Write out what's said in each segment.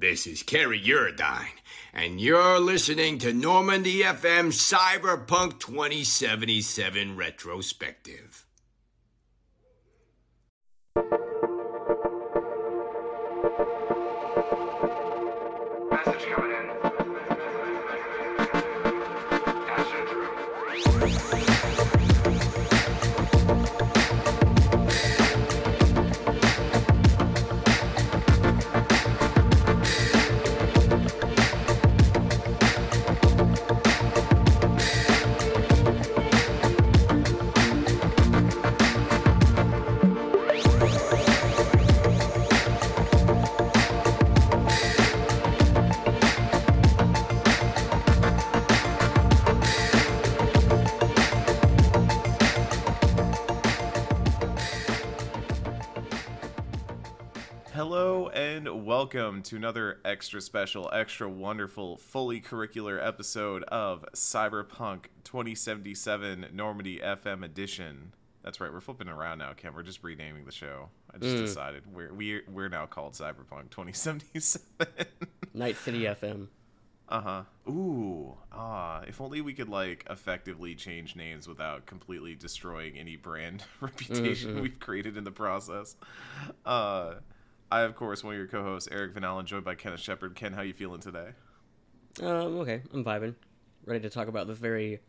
This is Kerry Eurodyne, and you're listening to Normandy FM Cyberpunk 2077 Retrospective. Message coming welcome to another extra special, extra wonderful, fully curricular episode of Cyberpunk 2077 Normandy FM edition. That's right, we're flipping around now, Ken. We're just renaming the show. I just decided we're we're we're now called Cyberpunk 2077. Night City FM. uh huh. Ooh, ah. If only we could like effectively change names without completely destroying any brand reputation we've created in the process. Uh, I of course one of your co-hosts, Eric Van Allen, joined by Kenneth Shepard. Ken, how you feeling today? Um, okay, I'm vibing. Ready to talk about this very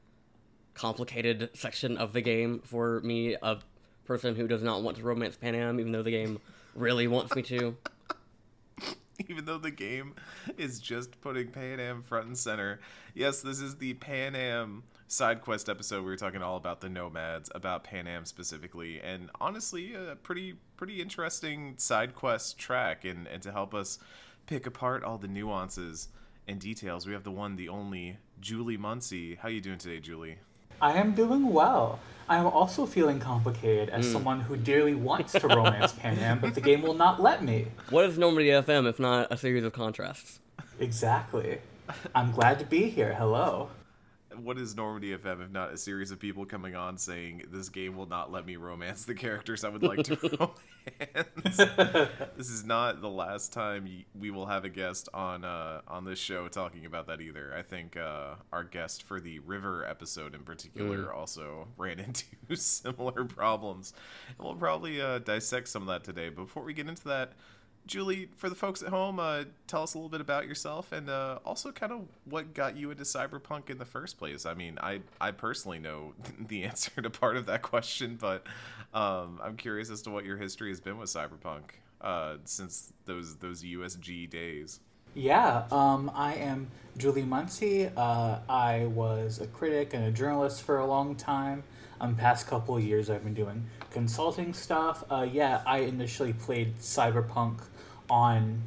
complicated section of the game for me, a person who does not want to romance Panam, even though the game really wants me to. Even though the game is just putting Panam front and center. Yes, this is the Panam side quest episode. We were talking all about the nomads, about Panam specifically, and honestly, a pretty pretty interesting side quest track. And and to help us pick apart all the nuances and details, we have the one, the only Julie Muncie. How you doing today, Julie? I am doing well. I am also feeling complicated as Hmm. someone who dearly wants to romance Panam, but the game will not let me. What is Normandy FM if not a series of contrasts? Exactly. I'm glad to be here. Hello. What is Normandy FM if not a series of people coming on saying this game will not let me romance the characters I would like to romance? this is not the last time we will have a guest on uh, on this show talking about that either. I think uh, our guest for the River episode in particular also ran into similar problems, and we'll probably uh, dissect some of that today. Before we get into that. Julie, for the folks at home, uh, tell us a little bit about yourself and uh, also kind of what got you into cyberpunk in the first place. I mean, I I personally know the answer to part of that question, but um, I'm curious as to what your history has been with cyberpunk uh, since those those USG days. Yeah, um, I am Julie Muncie. Uh, I was a critic and a journalist for a long time. Um, past couple of years, I've been doing consulting stuff. Uh, yeah, I initially played Cyberpunk on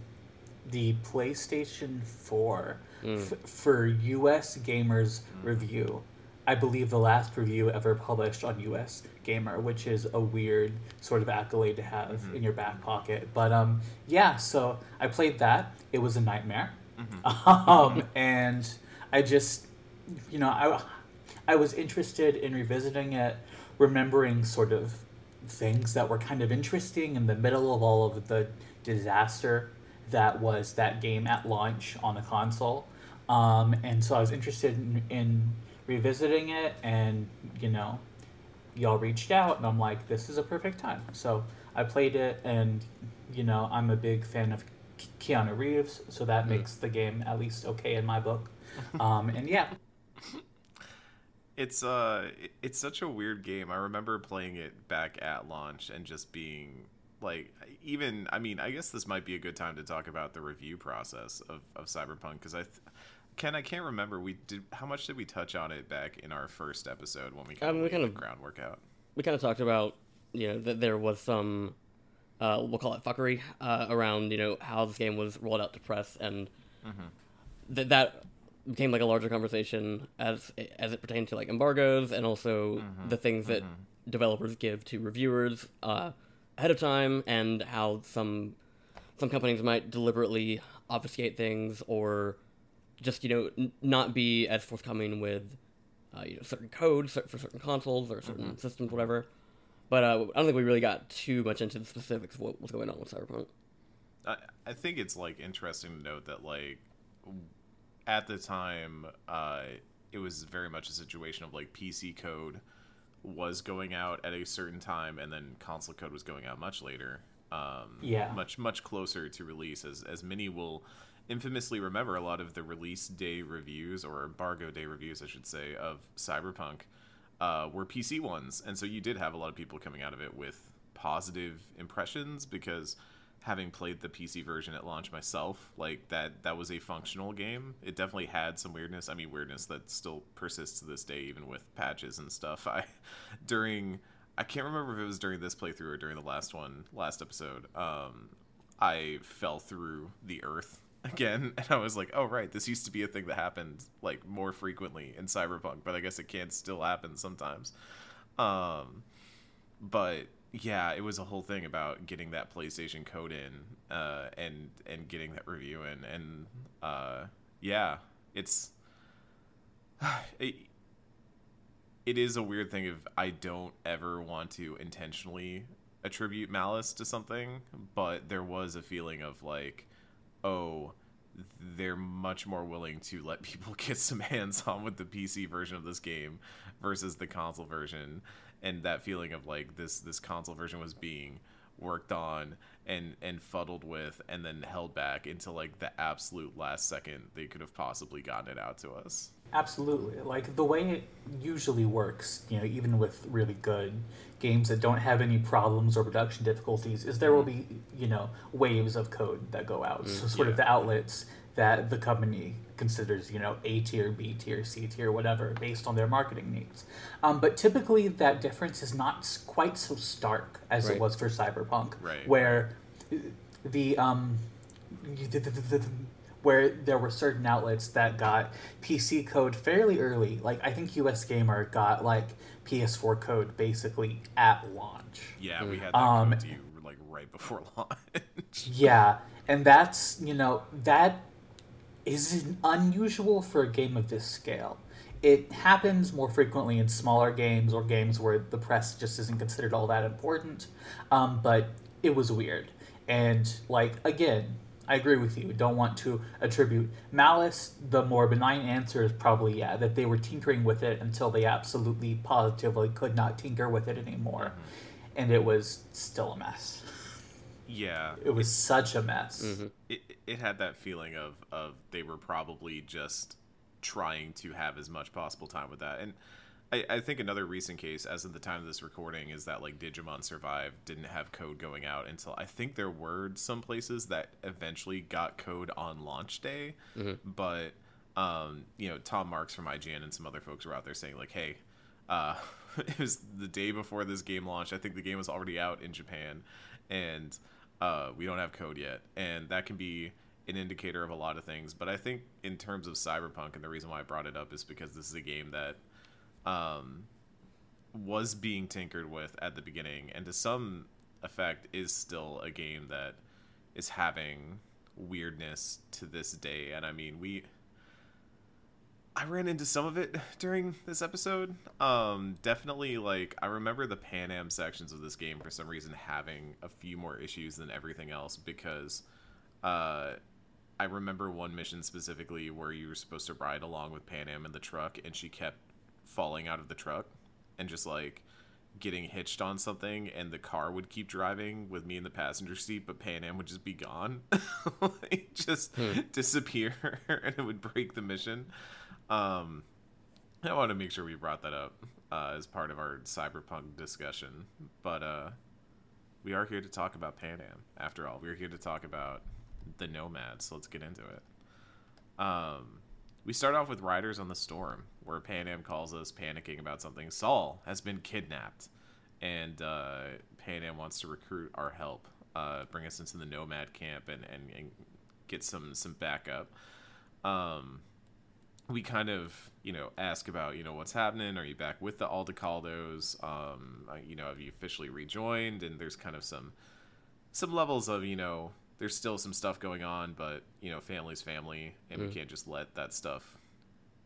the PlayStation 4 f- for US Gamers Review. I believe the last review ever published on US Gamer, which is a weird sort of accolade to have in your back pocket. But um, yeah, so I played that. It was a nightmare. Um, and I just, you know, I, I was interested in revisiting it, remembering sort of things that were kind of interesting in the middle of all of the disaster that was that game at launch on the console. Um, and so I was interested in, in revisiting it, and you know, y'all reached out, and I'm like, this is a perfect time. So I played it, and you know, I'm a big fan of Keanu Reeves, so that makes the game at least okay in my book. Um, and yeah, It's uh, it's such a weird game. I remember playing it back at launch and just being like, even I mean, I guess this might be a good time to talk about the review process of of Cyberpunk because I. Th- Ken, I can't remember. We did. How much did we touch on it back in our first episode when we kind Um, of we kind of- groundwork out? We kind of talked about, you know, that there was some, uh, we'll call it fuckery, uh, around, you know, how this game was rolled out to press, and that that became like a larger conversation as as it pertained to like embargoes and also the things that developers give to reviewers uh, ahead of time, and how some some companies might deliberately obfuscate things or just you know n- not be as forthcoming with uh, you know certain codes for certain consoles or certain systems, whatever. But uh, I don't think we really got too much into the specifics of what was going on with Cyberpunk. I, I think it's like interesting to note that like at the time, uh, it was very much a situation of like PC code was going out at a certain time, and then console code was going out much later. Um, Yeah. much much closer to release, as as many will infamously remember. A lot of the release day reviews or embargo day reviews, I should say, of Cyberpunk uh, were PC ones, and so you did have a lot of people coming out of it with positive impressions because having played the PC version at launch myself, like that that was a functional game. It definitely had some weirdness. I mean weirdness that still persists to this day even with patches and stuff. I during I can't remember if it was during this playthrough or during the last one, last episode. Um I fell through the earth again and I was like, "Oh right, this used to be a thing that happened like more frequently in Cyberpunk, but I guess it can still happen sometimes." Um but yeah, it was a whole thing about getting that PlayStation code in uh, and and getting that review in, and uh, yeah, it's it, it is a weird thing if I don't ever want to intentionally attribute malice to something, but there was a feeling of like, oh, they're much more willing to let people get some hands on with the PC version of this game versus the console version and that feeling of like this this console version was being worked on and and fuddled with and then held back until like the absolute last second they could have possibly gotten it out to us. Absolutely. Like the way it usually works, you know, even with really good games that don't have any problems or production difficulties, is there will mm-hmm. be, you know, waves of code that go out. so mm-hmm. sort of the outlets that the company considers, you know, A tier, B tier, C tier, whatever, based on their marketing needs. Um, but typically that difference is not quite so stark as Right. it was for Cyberpunk, Right. where the um, the the where there were certain outlets that got PC code fairly early. Like I think US Gamer got like PS4 code basically at launch. Yeah, we had that Um, code to you like right before launch. Yeah, and that's you know that is unusual for a game of this scale. It happens more frequently in smaller games or games where the press just isn't considered all that important. Um, but it was weird, and like again, I agree with you. Don't want to attribute malice. The more benign answer is probably yeah that they were tinkering with it until they absolutely positively could not tinker with it anymore, and it was still a mess. yeah, It was such a mess. it, it had that feeling of of they were probably just trying to have as much possible time with that. And I, I think another recent case as of the time of this recording is that like digimon survive didn't have code going out until i think there were some places that eventually got code on launch day. But um you know tom marks from ign and some other folks were out there saying like hey uh it was the day before this game launched. I think the game was already out in japan. And uh, we don't have code yet, and that can be an indicator of a lot of things. But I think in terms of Cyberpunk, and the reason why I brought it up is because this is a game that um, was being tinkered with at the beginning, and to some effect is still a game that is having weirdness to this day. And I mean, we I ran into some of it during this episode. Um, definitely, like I remember the Panam sections of this game for some reason having a few more issues than everything else because uh, I remember one mission specifically where you were supposed to ride along with Panam in the truck, and she kept falling out of the truck and just like getting hitched on something, and the car would keep driving with me in the passenger seat, but Panam would just be gone, like, just disappear, and it would break the mission. Um, I want to make sure we brought that up uh, as part of our cyberpunk discussion, but uh, we are here to talk about Panam. After all, we're here to talk about the Nomads. So let's get into it. Um, we start off with Riders on the Storm, where Panam calls us panicking about something. Saul has been kidnapped, and uh, Panam wants to recruit our help, uh, bring us into the Nomad camp, and, and, and get some some backup. Um, we kind of you know ask about you know what's happening. Are you back with the aldecaldos? Um you know have you officially rejoined? And there's kind of some some levels of you know there's still some stuff going on but you know family's family and we can't just let that stuff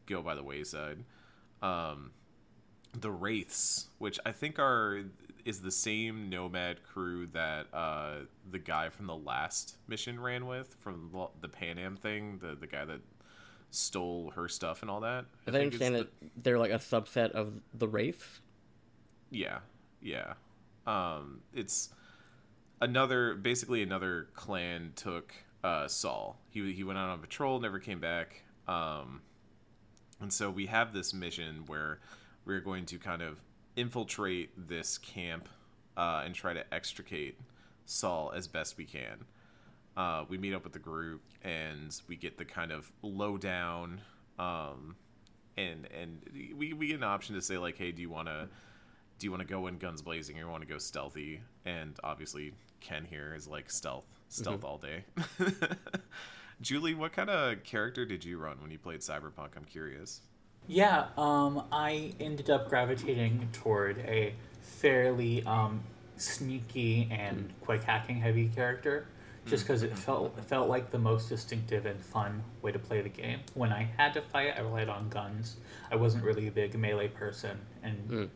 go by the wayside. Um the wraiths which i think are is the same nomad crew that uh, the guy from the last mission ran with from the- the Panam thing, the the guy that stole her stuff and all that. As I think it's understand the- that they're like a subset of the Wraith. Yeah, yeah. Um, it's another basically another clan took uh, Saul. He he went out on patrol, never came back. Um, and so we have this mission where we're going to kind of infiltrate this camp uh, and try to extricate Saul as best we can. Uh, we meet up with the group and we get the kind of lowdown. Um, and and we, we get an option to say like, hey, do you want to do you want to go in guns blazing or you want to go stealthy? And obviously, Ken here is like stealth, stealth all day. Julie, what kind of character did you run when you played Cyberpunk? I'm curious. Yeah, um, I ended up gravitating toward a fairly um, sneaky and quick hacking heavy character, just mm. because it felt it felt like the most distinctive and fun way to play the game. When I had to fight, I relied on guns. I wasn't really a big melee person, and mm.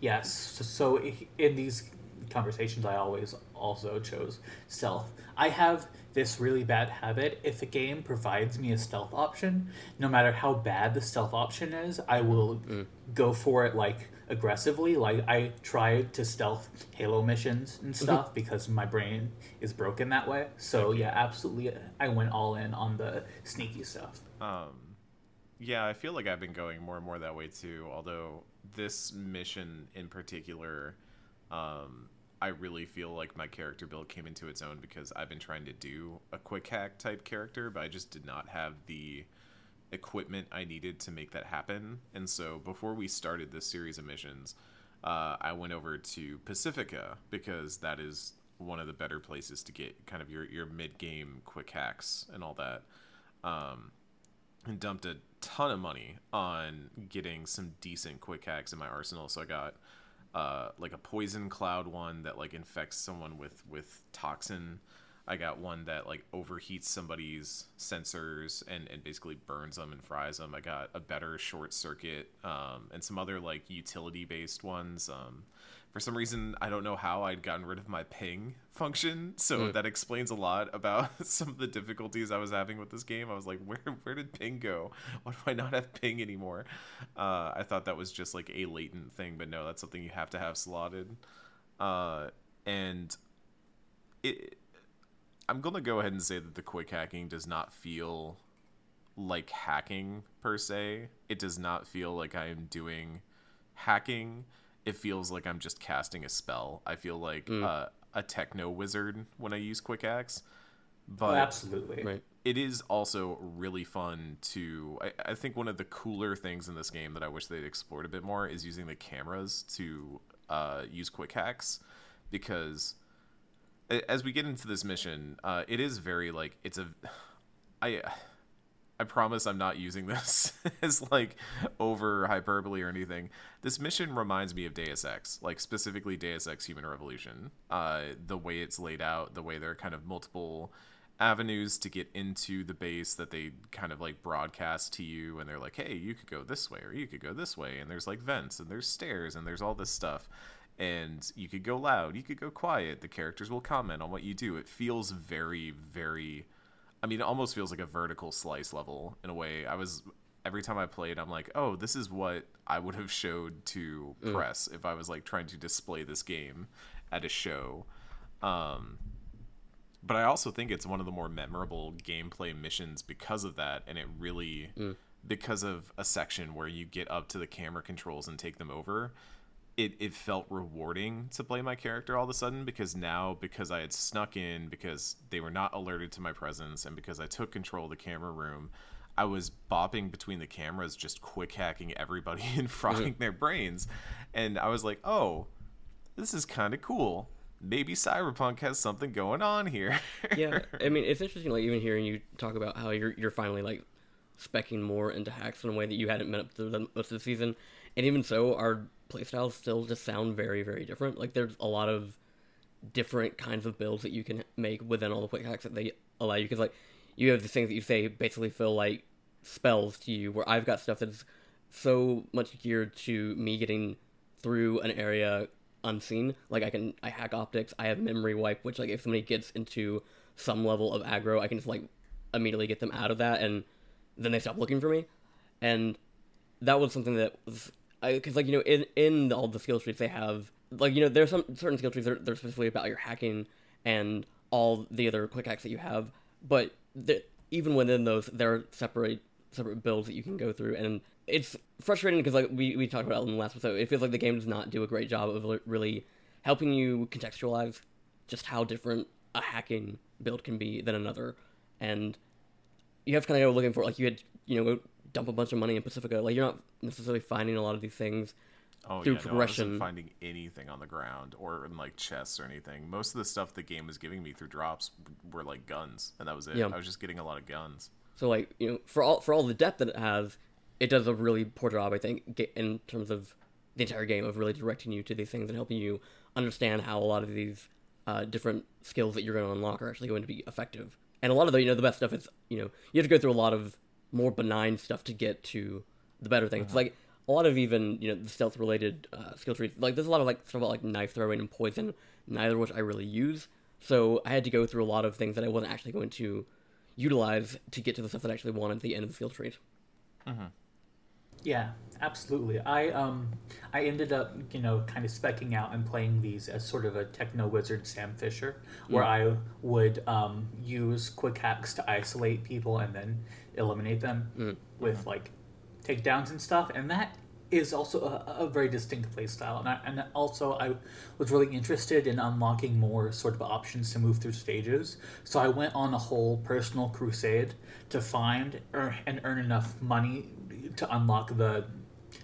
yes, so, so in these conversations, I always also chose stealth. I have this really bad habit. If a game provides me a stealth option, no matter how bad the stealth option is, I will mm. go for it like aggressively. Like I try to stealth Halo missions and stuff because my brain is broken that way. So yeah, absolutely, I went all in on the sneaky stuff. Um, yeah, I feel like I've been going more and more that way too. Although this mission in particular, um, I really feel like my character build came into its own because I've been trying to do a quick hack type character, but I just did not have the equipment I needed to make that happen. And so before we started this series of missions, uh, I went over to Pacifica because that is one of the better places to get kind of your, your mid game quick hacks and all that. Um, and dumped a ton of money on getting some decent quick hacks in my arsenal. So I got uh, like a poison cloud one that like infects someone with with toxin. I got one that like overheats somebody's sensors and, and basically burns them and fries them. I got a better short circuit um, and some other like utility based ones. Um, for some reason, I don't know how I'd gotten rid of my ping function, so that explains a lot about some of the difficulties I was having with this game. I was like, where where did ping go? Why do I not have ping anymore? Uh, I thought that was just like a latent thing, but no, that's something you have to have slotted. Uh, and it, I'm gonna go ahead and say that the quick hacking does not feel like hacking per se. It does not feel like I am doing hacking. It feels like I'm just casting a spell. I feel like uh, a techno wizard when I use quick hacks. But Oh, absolutely. Right. it is also really fun to I, I think one of the cooler things in this game that i wish they'd explored a bit more is using the cameras to uh, use quick hacks because a- as we get into this mission uh, it is very like it's a i i promise i'm not using this as like over hyperbole or anything. This mission reminds me of deus ex like specifically deus ex human revolution. Uh, the way it's laid out the way there are kind of multiple avenues to get into the base that they kind of like broadcast to you and they're like hey you could go this way or you could go this way and there's like vents and there's stairs and there's all this stuff and you could go loud you could go quiet the characters will comment on what you do. It feels very very i mean it almost feels like a vertical slice level in a way. I was every time i played i'm like oh this is what i would have showed to press if i was like trying to display this game at a show. Um but I also think it's one of the more memorable gameplay missions because of that, and it really because of a section where you get up to the camera controls and take them over. It, it felt rewarding to play my character all of a sudden because now because I had snuck in because they were not alerted to my presence and because I took control of the camera room, I was bopping between the cameras, just quick hacking everybody and frying their brains, and I was like, oh, this is kind of cool. Maybe Cyberpunk has something going on here. yeah, I mean, it's interesting, like even hearing you talk about how you're you're finally like specking more into hacks in a way that you hadn't been up to the most of the season, and even so, our playstyles still just sound very very different. Like there's a lot of different kinds of builds that you can make within all the quick hacks that they allow you. Because like you have the things that you say basically feel like spells to you, where I've got stuff that's so much geared to me getting through an area unseen. Like I can I hack optics. I have memory wipe, which like if somebody gets into some level of aggro, I can just like immediately get them out of that, and then they stop looking for me. And that was something that was because like you know in in all the skill trees they have like you know there's some certain skill trees that are, they're specifically about your hacking and all the other quick hacks that you have, but even within those there are separate separate builds that you can go through and it's frustrating because like we, we talked about in the last episode it feels like the game does not do a great job of really helping you contextualize just how different a hacking build can be than another and you have to kind of go looking for like you had you know dump a bunch of money in pacifica like you're not necessarily finding a lot of these things Oh through yeah, no, I progression. wasn't finding anything on the ground or in like chests or anything. Most of the stuff the game was giving me through drops were like guns, and that was it. Yeah. I was just getting a lot of guns. So like you know, for all for all the depth that it has, it does a really poor job, I think, in terms of the entire game of really directing you to these things and helping you understand how a lot of these uh, different skills that you're going to unlock are actually going to be effective. And a lot of the you know the best stuff is you know you have to go through a lot of more benign stuff to get to the better things. It's like a lot of even you know the stealth related uh, skill trees. Like there's a lot of like stuff about like knife throwing and poison, neither of which I really use. So I had to go through a lot of things that I wasn't actually going to utilize to get to the stuff that I actually wanted at the end of the skill trees. Yeah, absolutely. I um I ended up, you know, kind of specking out and playing these as sort of a techno wizard Sam Fisher, where I would um use quick hacks to isolate people and then eliminate them mm. with like takedowns and stuff, and that is also a, a very distinct play style. And, I, and also, I was really interested in unlocking more sort of options to move through stages. So I went on a whole personal crusade to find earn, and earn enough money to unlock the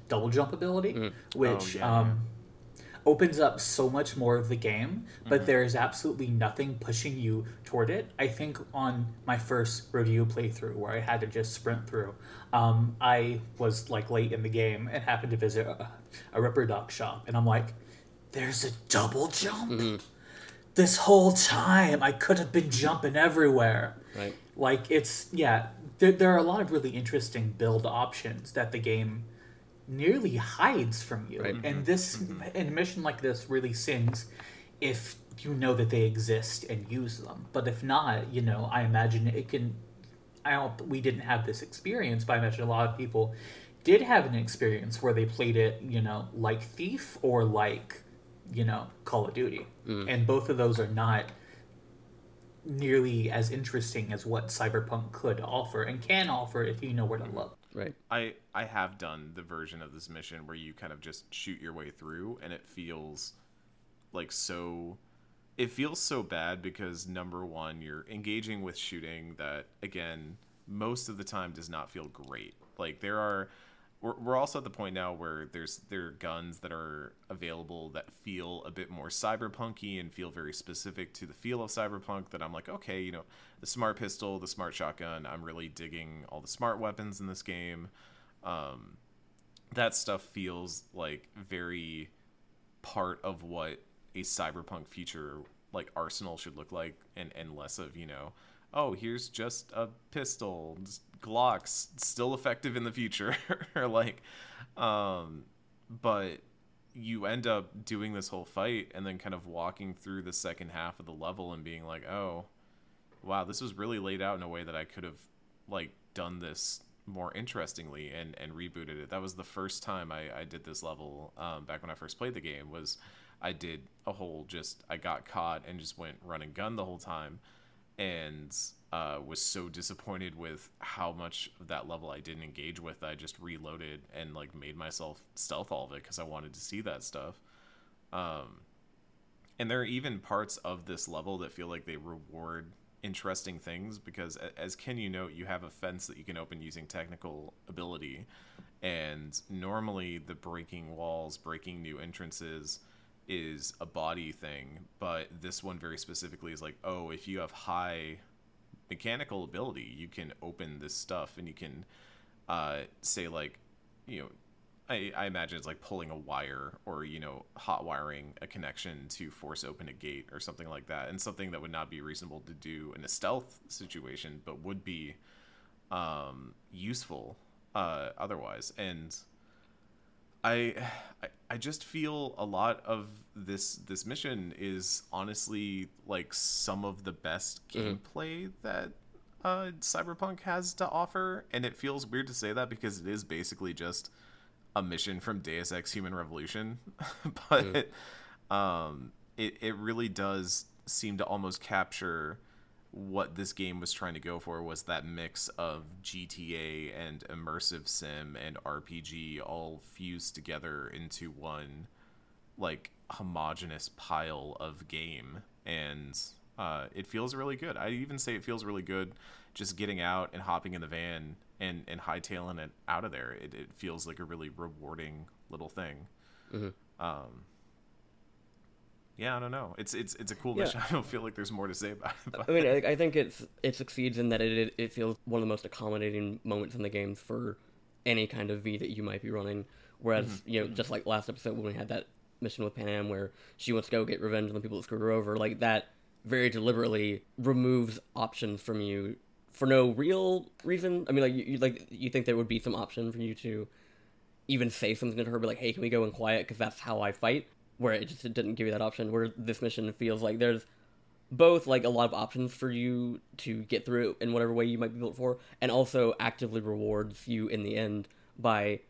double jump ability, mm. which Oh, yeah, um, opens up so much more of the game, but there is absolutely nothing pushing you toward it. I think on my first review playthrough, where I had to just sprint through, um, I was like late in the game and happened to visit a, a Ripper Doc shop, and I'm like, "There's a double jump." This whole time, I could have been jumping everywhere. Right. Like it's yeah, there, there are a lot of really interesting build options that the game nearly hides from you. Right. And mm-hmm. this mm-hmm. and a mission like this really sings if you know that they exist and use them. But if not, you know, I imagine it can I don't we didn't have this experience, but I imagine a lot of people did have an experience where they played it, you know, like Thief or like, you know, Call of Duty. Mm. And both of those are not nearly as interesting as what Cyberpunk could offer and can offer if you know where to mm. look. Right. I I have done the version of this mission where you kind of just shoot your way through, and it feels like so. It feels so bad because number one, you're engaging with shooting that again most of the time does not feel great. Like there are, we're, we're also at the point now where there's there are guns that are available that feel a bit more cyberpunky and feel very specific to the feel of cyberpunk. That I'm like, okay, you know, the smart pistol, the smart shotgun. I'm really digging all the smart weapons in this game. Um, that stuff feels like very part of what a cyberpunk future like arsenal should look like and and less of you know oh here's just a pistol glocks still effective in the future or like um but you end up doing this whole fight and then kind of walking through the second half of the level and being like oh wow this was really laid out in a way that i could have like done this more interestingly and and rebooted it. That was the first time i i did this level um back when i first played the game was i did a whole just i got caught and just went run and gun the whole time and uh, was so disappointed with how much of that level I didn't engage with. I just reloaded and like made myself stealth all of it because I wanted to see that stuff. Um, and there are even parts of this level that feel like they reward interesting things because, as Ken, you note, you have a fence that you can open using technical ability, and normally the breaking walls, breaking new entrances is a body thing, but this one very specifically is like, oh, if you have high mechanical ability, you can open this stuff and you can uh, say like, you know, I, I imagine it's like pulling a wire or you know hot wiring a connection to force open a gate or something like that, and something that would not be reasonable to do in a stealth situation, but would be um, useful uh, otherwise. And I, I I just feel a lot of this this mission is honestly like some of the best gameplay that uh, Cyberpunk has to offer, and it feels weird to say that because it is basically just a mission from Deus Ex Human Revolution, but um, it it really does seem to almost capture what this game was trying to go for was that mix of GTA and immersive sim and RPG all fused together into one like homogenous pile of game and uh, it feels really good. I even say it feels really good just getting out and hopping in the van and and hightailing it out of there. It, it feels like a really rewarding little thing. Um, yeah, I don't know. It's it's it's a cool Yeah. mission. I don't feel like there's more to say about it. But I mean, I, I think it's it succeeds in that it, it it feels one of the most accommodating moments in the game for any kind of V that you might be running. Whereas Mm-hmm. you know, just like last episode when we had that mission with Panam where she wants to go get revenge on the people that screwed her over, like that very deliberately removes options from you for no real reason. I mean, like you, you like you think there would be some option for you to even say something to her, be like, "Hey, can we go in quiet?" Because that's how I fight. Where it just didn't give you that option. Where this mission feels like there's both like a lot of options for you to get through in whatever way you might be built for, and also actively rewards you in the end by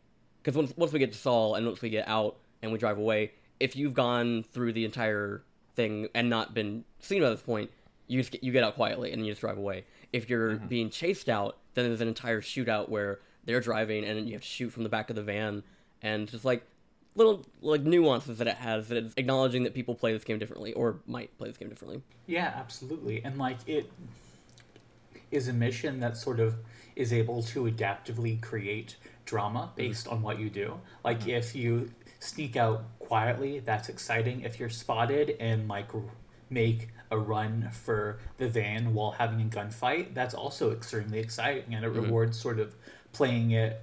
because once once we get to Saul and once we get out and we drive away, if you've gone through the entire thing and not been seen by this point, you just get, you get out quietly and you just drive away. If you're mm-hmm. being chased out, then there's an entire shootout where they're driving and you have to shoot from the back of the van, and just like little like nuances that it has that it's acknowledging that people play this game differently or might play this game differently. Yeah, absolutely. And like it is a mission that sort of is able to adaptively create drama mm-hmm. based on what you do. Like mm-hmm. if you sneak out quietly, that's exciting. If you're spotted and like make a run for the van while having a gunfight, that's also extremely exciting and it mm-hmm. rewards sort of playing it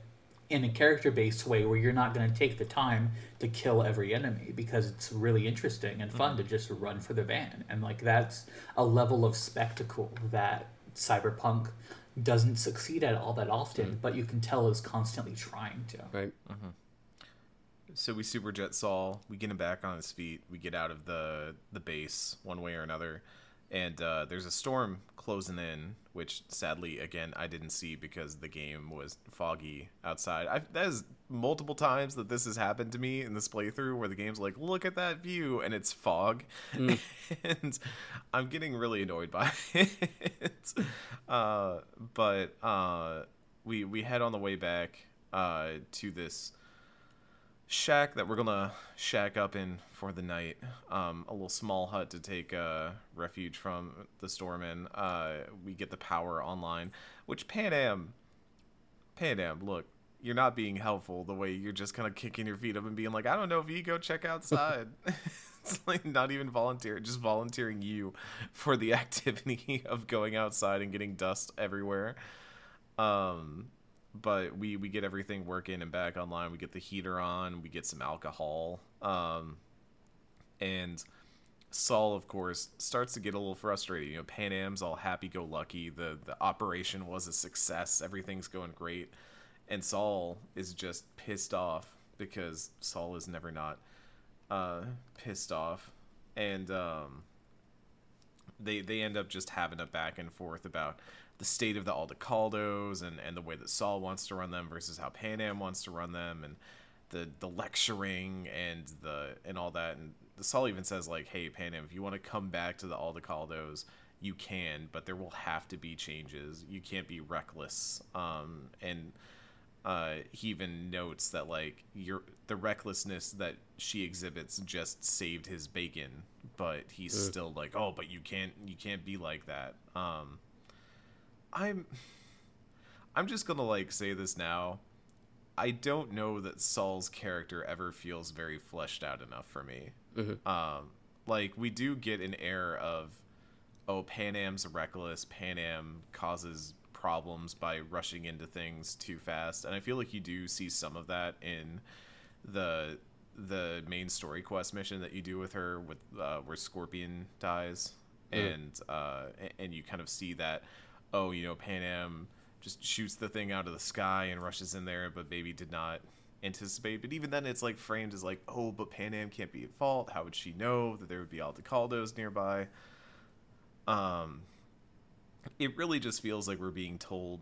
in a character based way where you're not going to take the time to kill every enemy because it's really interesting and fun to just run for the van and like that's a level of spectacle that cyberpunk doesn't succeed at all that often but you can tell is constantly trying to Right. Mm-hmm. so we superjet Saul. We get him back on his feet. We get out of the the base one way or another, and uh, there's a storm closing in, which sadly again I didn't see because the game was foggy outside. I, that is multiple times that this has happened to me in this playthrough where the game's like, look at that view, and it's fog, and I'm getting really annoyed by it. Uh, but uh, we we head on the way back uh, to this shack that we're gonna shack up in for the night. Um, a little small hut to take uh, refuge from the storm in. Uh, we get the power online, which Panam, Pan Am, look, you're not being helpful the way you're just kind of kicking your feet up and being like, I don't know if you go check outside. it's like not even volunteer, just volunteering you for the activity of going outside and getting dust everywhere. Um, but we we get everything working and back online. We get the heater on. We get some alcohol. Um, and Saul, of course, starts to get a little frustrated. You know, Panam's all happy-go-lucky. The the operation was a success. Everything's going great, and Saul is just pissed off because Saul is never not uh, pissed off, and um, they they end up just having a back and forth about the state of the Aldecaldos and, and the way that Saul wants to run them versus how Panam wants to run them and the the lecturing and the and all that and Saul even says like, hey Panam, if you want to come back to the Aldecaldos, you can, but there will have to be changes. You can't be reckless. Um, and uh, he even notes that like your the recklessness that she exhibits just saved his bacon, but he's still like, oh, but you can't you can't be like that. Um, I'm I'm just gonna like say this now. I don't know that Saul's character ever feels very fleshed out enough for me. Um, like we do get an air of, oh, Panam's reckless. Panam causes problems by rushing into things too fast, and I feel like you do see some of that in the the main story quest mission that you do with her with uh, where Scorpion dies, and uh, and you kind of see that, oh, you know, Panam just shoots the thing out of the sky and rushes in there, but Baby did not anticipate. But even then, it's like framed as like, oh, but Panam can't be at fault. How would she know that there would be Aldecaldos nearby? Um, it really just feels like we're being told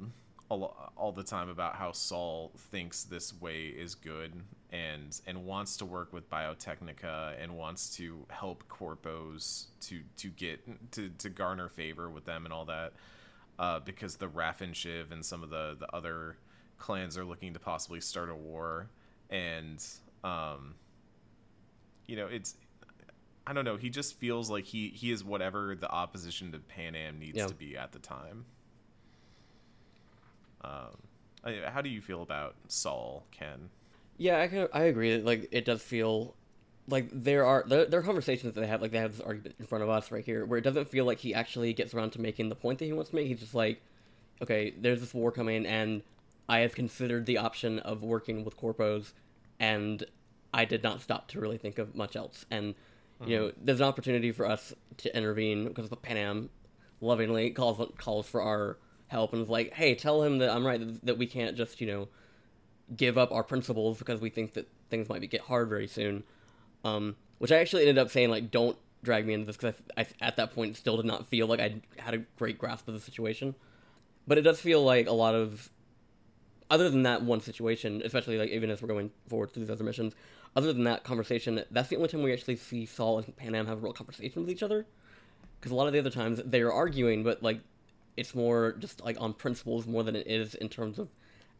all, all the time about how Saul thinks this way is good and and wants to work with Biotechnica and wants to help corpos to to get to, to garner favor with them and all that uh, because the Raffen Shiv and some of the the other clans are looking to possibly start a war and um you know it's I don't know. He just feels like he he is whatever the opposition to Panam needs Yeah. to be at the time. Um, how do you feel about Saul, Ken? Yeah, I can, I agree. Like it does feel like there are there, there are conversations that they have like they have this argument in front of us right here where it doesn't feel like he actually gets around to making the point that he wants to make. He's just like, okay, there's this war coming, and I have considered the option of working with corpos, and I did not stop to really think of much else. And you know, mm-hmm. there's an opportunity for us to intervene because the Panam lovingly calls calls for our help and is like, hey, tell him that I'm right that, that we can't just you know give up our principles because we think that things might be get hard very soon. Um, which I actually ended up saying like, don't drag me into this because I, I at that point still did not feel like I had a great grasp of the situation. But it does feel like a lot of, other than that one situation, especially like even as we're going forward through these other missions, other than that conversation, that's the only time we actually see Saul and Panam have a real conversation with each other. Because a lot of the other times they are arguing, but like it's more just like on principles more than it is in terms of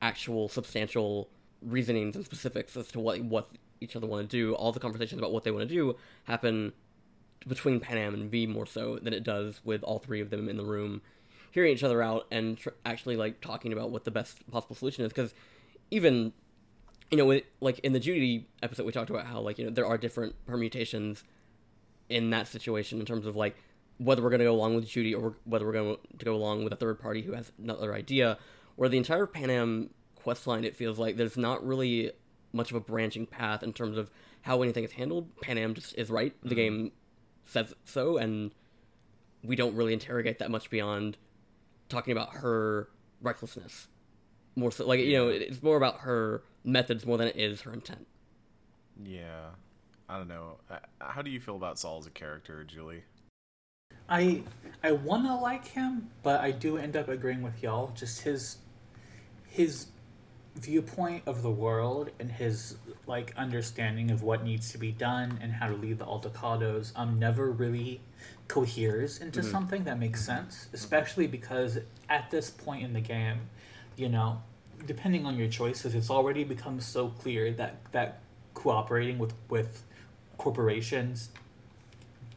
actual substantial reasonings and specifics as to what what each other want to do. All the conversations about what they want to do happen between Panam and V more so than it does with all three of them in the room, hearing each other out and tr- actually like talking about what the best possible solution is. Because even you know, like in the Judy episode, we talked about how like you know there are different permutations in that situation in terms of like whether we're going to go along with Judy or whether we're going to go along with a third party who has another idea. Where the entire Panam quest line, it feels like there's not really much of a branching path in terms of how anything is handled. Panam just is right. The game says so, and we don't really interrogate that much beyond talking about her recklessness. More so, like you know, it's more about her methods more than it is her intent. Yeah, I don't know. Uh, How do you feel about Saul as a character, Julie? I I wanna like him, but I do end up agreeing with y'all. Just his his viewpoint of the world and his like understanding of what needs to be done and how to lead the Aldecaldos um never really coheres into something that makes sense. Especially because at this point in the game, you know, depending on your choices, it's already become so clear that that cooperating with with corporations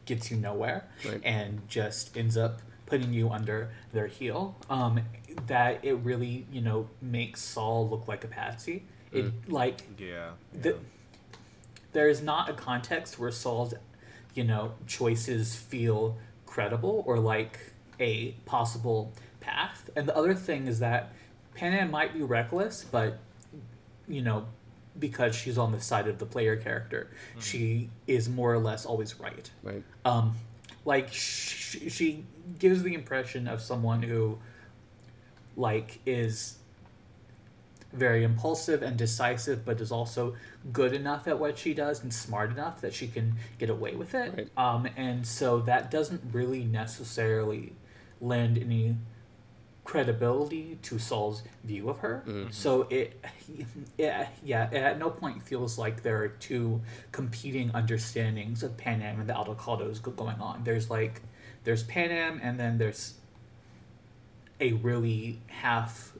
gets you nowhere Right. and just ends up putting you under their heel. Um, that it really, you know, makes Saul look like a patsy. It like Yeah. the, there is not a context where Saul's, you know, choices feel credible or like a possible path. And the other thing is that Panam might be reckless, but you know, because she's on the side of the player character, she is more or less always right. Right. Um, like sh- she gives the impression of someone who, like, is very impulsive and decisive, but is also good enough at what she does and smart enough that she can get away with it. Right. Um, and so that doesn't really necessarily lend any credibility to Saul's view of her. So it, yeah, it at no point feels like there are two competing understandings of Panam and the Aldecaldos going on. There's like, there's Panam, and then there's a really half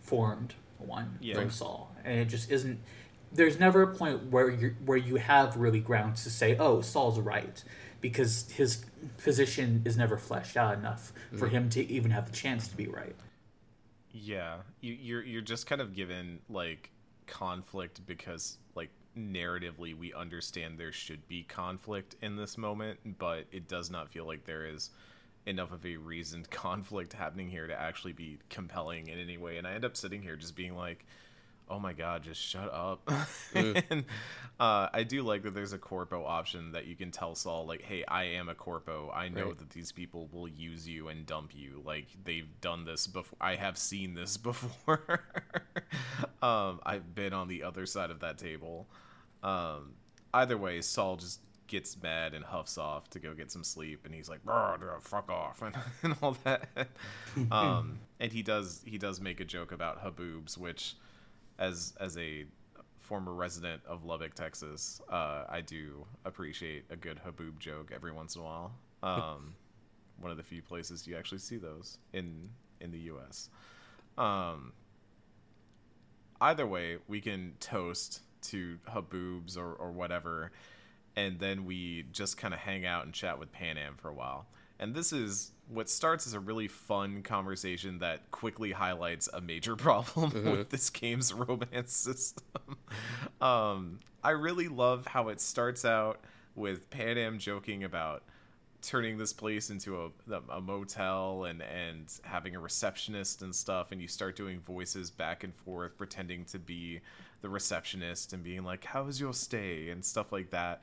formed one Yeah. from Saul, and it just isn't. There's never a point where you where you have really grounds to say, "Oh, Saul's right," because his position is never fleshed out enough for mm-hmm. him to even have the chance to be right. Yeah, you, you're you're just kind of given like conflict because like narratively we understand there should be conflict in this moment, but it does not feel like there is enough of a reasoned conflict happening here to actually be compelling in any way. And I end up sitting here just being like, "Oh my god, just shut up." and uh, I do like that there's a corpo option that you can tell Saul like, "Hey, I am a corpo. I know Right. that these people will use you and dump you. Like they've done this before. I have seen this before." Um, I've been on the other side of that table. Um, either way, Saul just gets mad and huffs off to go get some sleep, and he's like, "Bruh, duh, "Fuck off," and, and all that. um, and he does he does make a joke about haboobs, which, as as a former resident of Lubbock, Texas, uh, I do appreciate a good haboob joke every once in a while. Um, one of the few places you actually see those in in the U.S. Um, either way, we can toast to haboobs or, or whatever, and then we just kind of hang out and chat with Panam for a while. And this is what starts as a really fun conversation that quickly highlights a major problem with this game's romance system. um, I really love how it starts out with Panam joking about turning this place into a, a motel and and having a receptionist and stuff and you start doing voices back and forth pretending to be the receptionist and being like how was your stay and stuff like that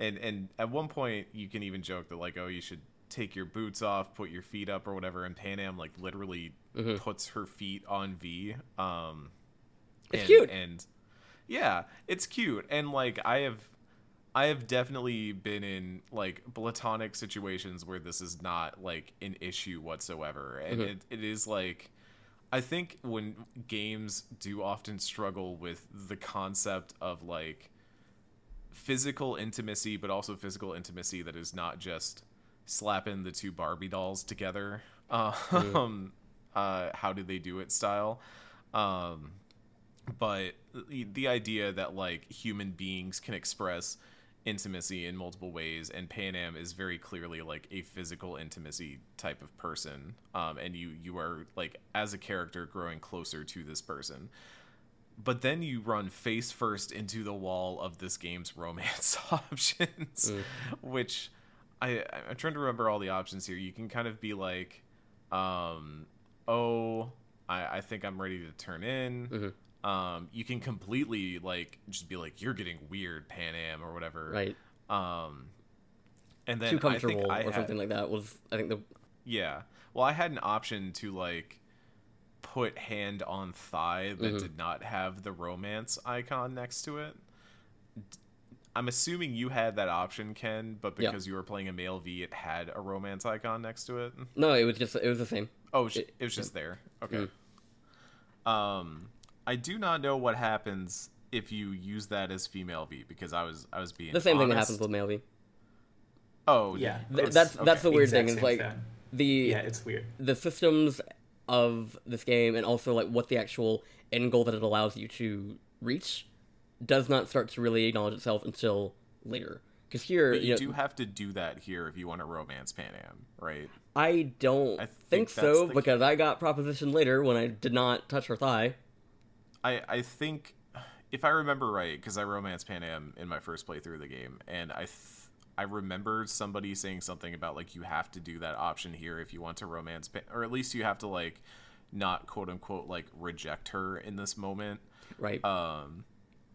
and and at one point you can even joke that like oh you should take your boots off put your feet up or whatever and Panam like literally puts her feet on V um It's and, cute. and yeah it's cute and like I have I have definitely been in like platonic situations where this is not like an issue whatsoever. And it, it is like I think when games do often struggle with the concept of like physical intimacy, but also physical intimacy that is not just slapping the two Barbie dolls together. Um, uh, how do they do it style? Um, but the, idea that like human beings can express intimacy in multiple ways and Panam is very clearly like a physical intimacy type of person um, and you you are like as a character growing closer to this person but then you run face first into the wall of this game's romance options which I I'm trying to remember all the options here. You can kind of be like um oh I, I think I'm ready to turn in. Um, you can completely like just be like you're getting weird Panam or whatever. Right. um and then Too I think comfortable I or had- something like that was I think the yeah. Well i had an option to like put hand on thigh that Mm-hmm. did not have the romance icon next to it I'm assuming you had that option ken but Yeah. because you were playing a male v it had a romance icon next to it no, it was just it was the same. Oh, It- it, was just there. Okay. Um, I do not know what happens if you use that as female V because I was I was being The same thing that happens with male V. Oh, Yeah. Th- It's- that's that's the weird Exact thing. Is same like thing. the Yeah, it's weird. the systems of this game and also like what the actual end goal that it allows you to reach does not start to really acknowledge itself until later. Because here, But you you know, do have to do that here if you want to romance Panam, right? I don't I think, think so because I got propositioned later when I did not touch her thigh. I I think if I remember right, because I romance Panam in my first playthrough of the game, and I th- I remember somebody saying something about like you have to do that option here if you want to romance, or at least you have to like not quote unquote like reject her in this moment. Right. um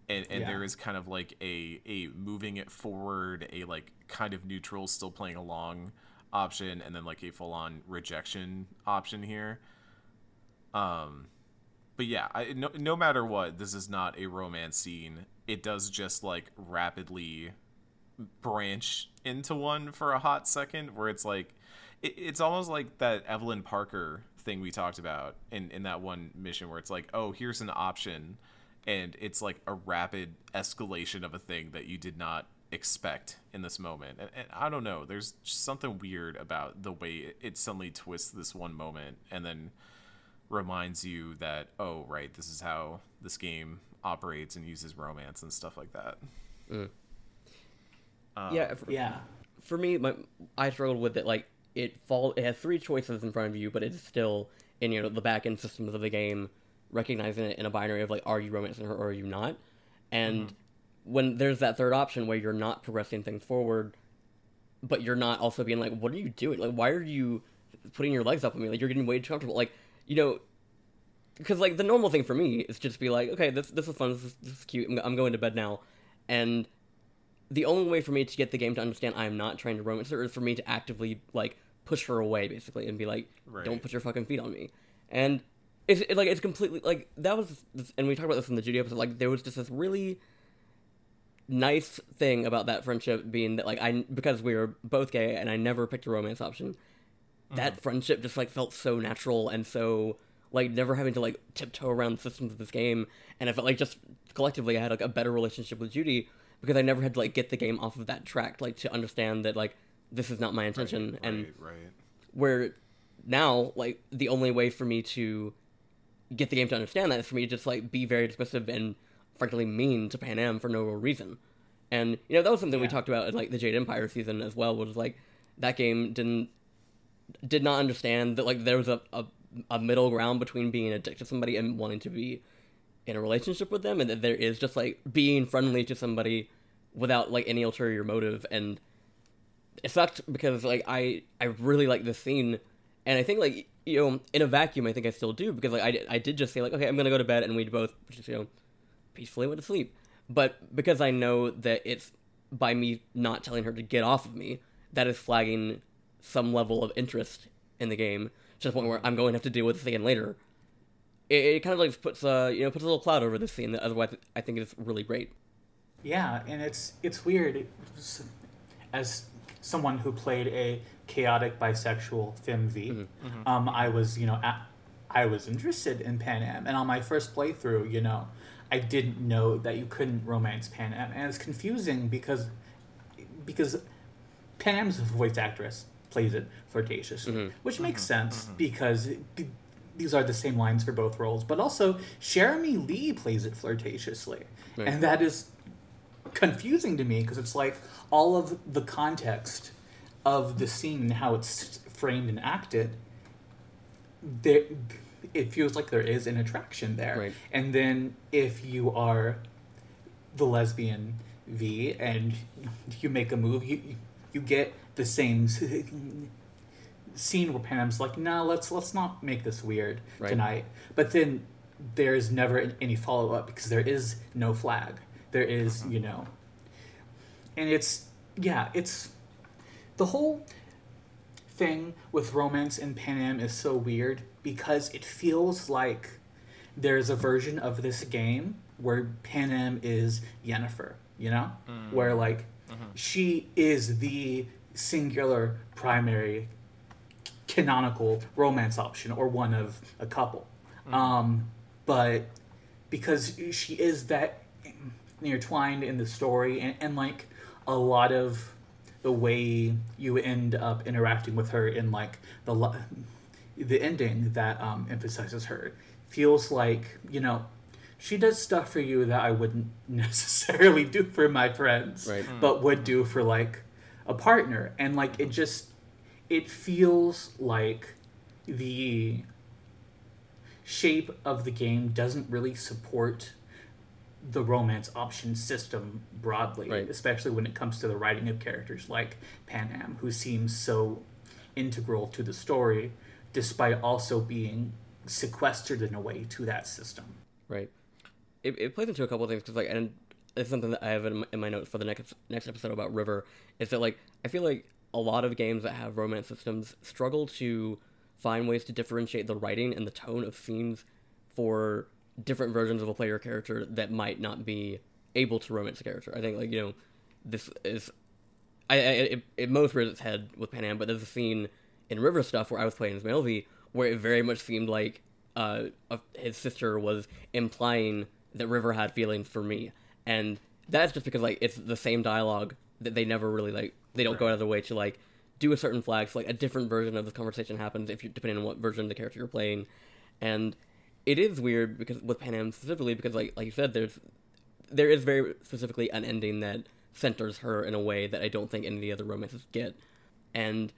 and and Yeah. there is kind of like a a moving it forward a like kind of neutral still playing along option and then like a full on rejection option here um but yeah I, no, no matter what this is not a romance scene it does just like rapidly branch into one for a hot second where it's like it, it's almost like that evelyn parker thing we talked about in in that one mission where it's like oh here's an option and it's like a rapid escalation of a thing that you did not expect in this moment. And, and i don't know there's something weird about the way it, it suddenly twists this one moment and then reminds you that oh right this is how this game operates and uses romance and stuff like that mm. Yeah. Um, for, Yeah. for me, my I struggled with it. Like it fall, it has three choices in front of you, but it's still in you know the back end systems of the game, recognizing it in a binary of like, are you romancing her or are you not? And mm-hmm. when there's that third option where you're not progressing things forward, but you're not also being like, what are you doing? Like, why are you putting your legs up on me? Like, you're getting way too comfortable. Like, you know, because like the normal thing for me is just be like, okay, this this is fun, this is, this is cute. I'm, I'm going to bed now, and the only way for me to get the game to understand I'm not trying to romance her is for me to actively like push her away basically and be like, Right. don't put your fucking feet on me. And it's it, like it's completely like that was and we talked about this in the Judy episode like there was just this really nice thing about that friendship being that like I because we were both gay and I never picked a romance option mm-hmm. that friendship just like felt so natural and so like never having to like tiptoe around the systems of this game and I felt like just collectively I had like a better relationship with Judy because I never had to like get the game off of that track like to understand that like this is not my intention and right, right. where now like the only way for me to get the game to understand that is for me to just like be very dismissive and frankly mean to Panam for no real reason. And you know that was something we talked about in like the Jade Empire season as well. Was like that game didn't did not understand that like there was a, a a middle ground between being a dick to somebody and wanting to be in a relationship with them, and that there is just like being friendly to somebody without like any ulterior motive. And it sucked because like I I really like this scene, and I think like you know in a vacuum I think I still do because like I I did just say like okay I'm gonna go to bed and we both just you know peacefully went to sleep. But because I know that it's by me not telling her to get off of me, that is flagging some level of interest in the game to the point where I'm going to have to deal with this again later. It, it kind of like puts a you know puts a little cloud over this scene that otherwise I think is really great. Yeah, and it's it's weird. It's- As someone who played a chaotic bisexual femme v, mm-hmm. mm-hmm. um, I was you know at, I was interested in Panam, and on my first playthrough, you know, I didn't know that you couldn't romance Panam, and it's confusing because because Panam's voice actress plays it flirtatiously, mm-hmm. which makes sense because th- these are the same lines for both roles. But also, Cherami Leigh plays it flirtatiously, Right. and that is confusing to me because it's like all of the context of the scene and how it's framed and acted. There, it feels like there is an attraction there, Right. and then if you are the lesbian V and you make a move, you you get the same scene where Pam's like, "No, let's let's not make this weird Right. tonight." But then there's never any follow up because there is no flag. There is, you know, and it's yeah, it's the whole thing with romance in Panam is so weird because it feels like there's a version of this game where Panam is Yennefer, you know? Mm-hmm. Where like mm-hmm. she is the singular primary canonical romance option or one of a couple. Mm-hmm. Um, but because she is that intertwined in the story and, and like a lot of the way you end up interacting with her in like the the ending that um, emphasizes her. Feels like you know she does stuff for you that I wouldn't necessarily do for my friends, Right. but would do for like a partner, and like it just it feels like the shape of the game doesn't really support the romance option system broadly, Right. especially when it comes to the writing of characters like Panam, who seems so integral to the story, despite also being sequestered in a way to that system. Right. It, it plays into a couple of things because like and it's something that I have in my, in my notes for the next next episode about River is that like I feel like a lot of games that have romance systems struggle to find ways to differentiate the writing and the tone of scenes for different versions of a player character that might not be able to romance a character. I think like you know this is I, I it, it most rears its head with Panam, but there's a scene in River stuff where I was playing as male V where it very much seemed like uh, his sister was implying that River had feelings for me, and that's just because like it's the same dialogue that they never really like they don't go out of their way to like do a certain flag so like a different version of the conversation happens if you depending on what version of the character you're playing, and it is weird because with Panam specifically because like like you said there's there is very specifically an ending that centers her in a way that I don't think any of the other romances get. And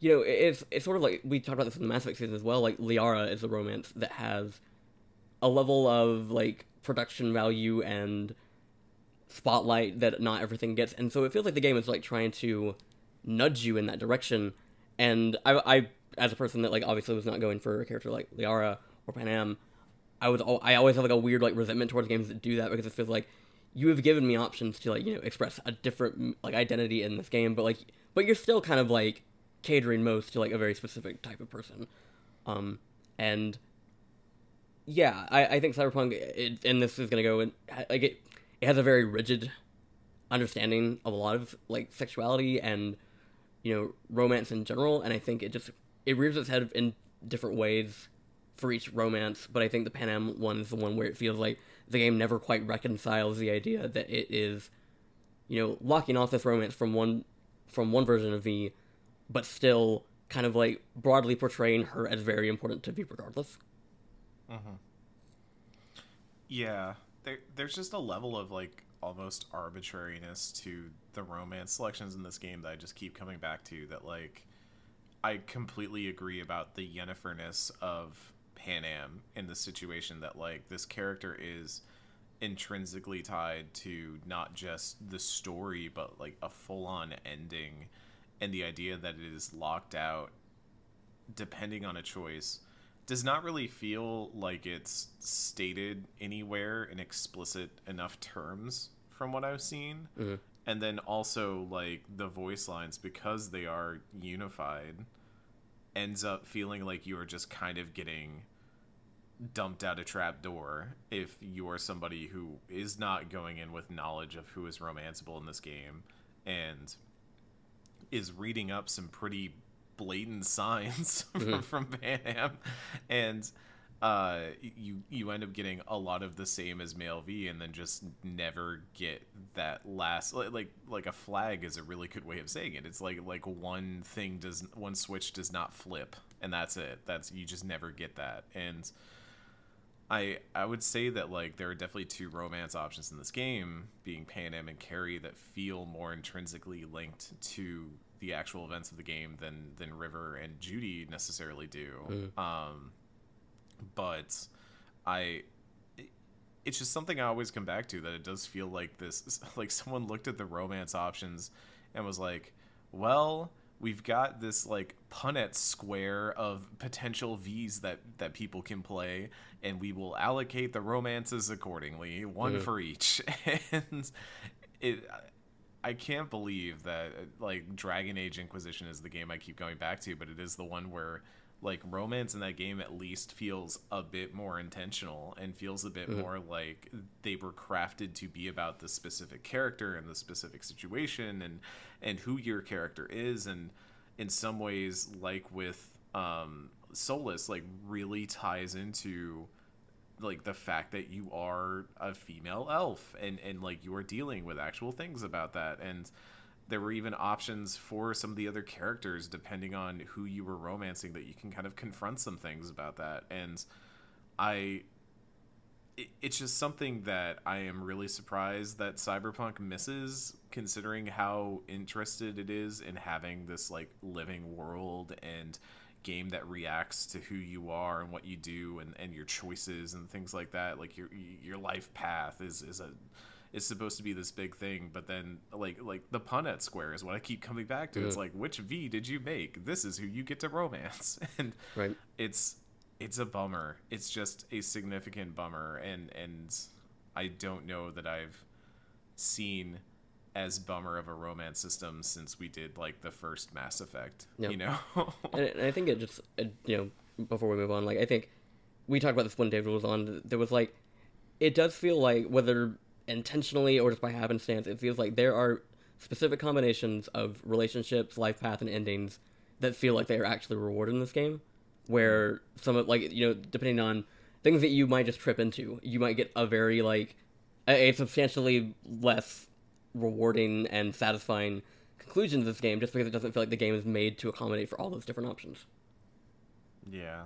you know, it's it's sort of like we talked about this in the Mass Effect season as well. Like Liara is a romance that has a level of like production value and spotlight that not everything gets, and so it feels like the game is like trying to nudge you in that direction. And I, I as a person that like obviously was not going for a character like Liara or Panam, I was I always have like a weird like resentment towards games that do that because it feels like you have given me options to like you know express a different like identity in this game, but like but you're still kind of like catering most to like a very specific type of person, um, and yeah, I, I think Cyberpunk, it, and this is gonna go in like it, it has a very rigid understanding of a lot of like sexuality and you know romance in general, and I think it just it rears its head in different ways for each romance. But I think the Panam one is the one where it feels like the game never quite reconciles the idea that it is, you know, locking off this romance from one from one version of V, but still kind of like broadly portraying her as very important to V regardless. Mm-hmm. Yeah, there, there's just a level of like almost arbitrariness to the romance selections in this game that I just keep coming back to. That like, I completely agree about the Yennefer-ness of Panam in the situation that like this character is intrinsically tied to not just the story but like a full-on ending and the idea that it is locked out depending on a choice does not really feel like it's stated anywhere in explicit enough terms from what I've seen. Mm-hmm. And then also like the voice lines because they are unified ends up feeling like you are just kind of getting dumped out a trap door if you are somebody who is not going in with knowledge of who is romanceable in this game and is reading up some pretty blatant signs mm-hmm. from, from Panam, and uh, you you end up getting a lot of the same as male V, and then just never get that last like like, like a flag is a really good way of saying it. It's like like one thing does one switch does not flip, and that's it. That's you just never get that, and. I I would say that like there are definitely two romance options in this game, being Panam and Kerry, that feel more intrinsically linked to the actual events of the game than than River and Judy necessarily do. Um, but I it's just something I always come back to that it does feel like this like someone looked at the romance options and was like, well, we've got this like Punnett square of potential V's that that people can play, and we will allocate the romances accordingly, one for each. and it I can't believe that like Dragon Age Inquisition is the game I keep going back to, but it is the one where like romance in that game at least feels a bit more intentional and feels a bit more like they were crafted to be about the specific character and the specific situation and and who your character is. And in some ways like with um Solas like really ties into like the fact that you are a female elf and and like you are dealing with actual things about that. And there were even options for some of the other characters depending on who you were romancing that you can kind of confront some things about that. And i it, it's just something that i am really surprised that cyberpunk misses considering how interested it is in having this like living world and game that reacts to who you are and what you do and, and your choices and things like that. Like your your life path is is a is supposed to be this big thing but then like like the Punnett square is what I keep coming back to it's like which V did you make this is who you get to romance and Right. it's it's a bummer it's just a significant bummer and and I don't know that I've seen as bummer of a romance system since we did like the first Mass Effect Yep. you know and, and I think it just uh, you know before we move on, like I think we talked about this when David was on. There was like it does feel like whether intentionally or just by happenstance, it feels like there are specific combinations of relationships, life path, and endings that feel like they are actually rewarded in this game. Where some of like you know depending on things that you might just trip into, you might get a very like a, a substantially less rewarding and satisfying conclusion to this game just because it doesn't feel like the game is made to accommodate for all those different options. yeah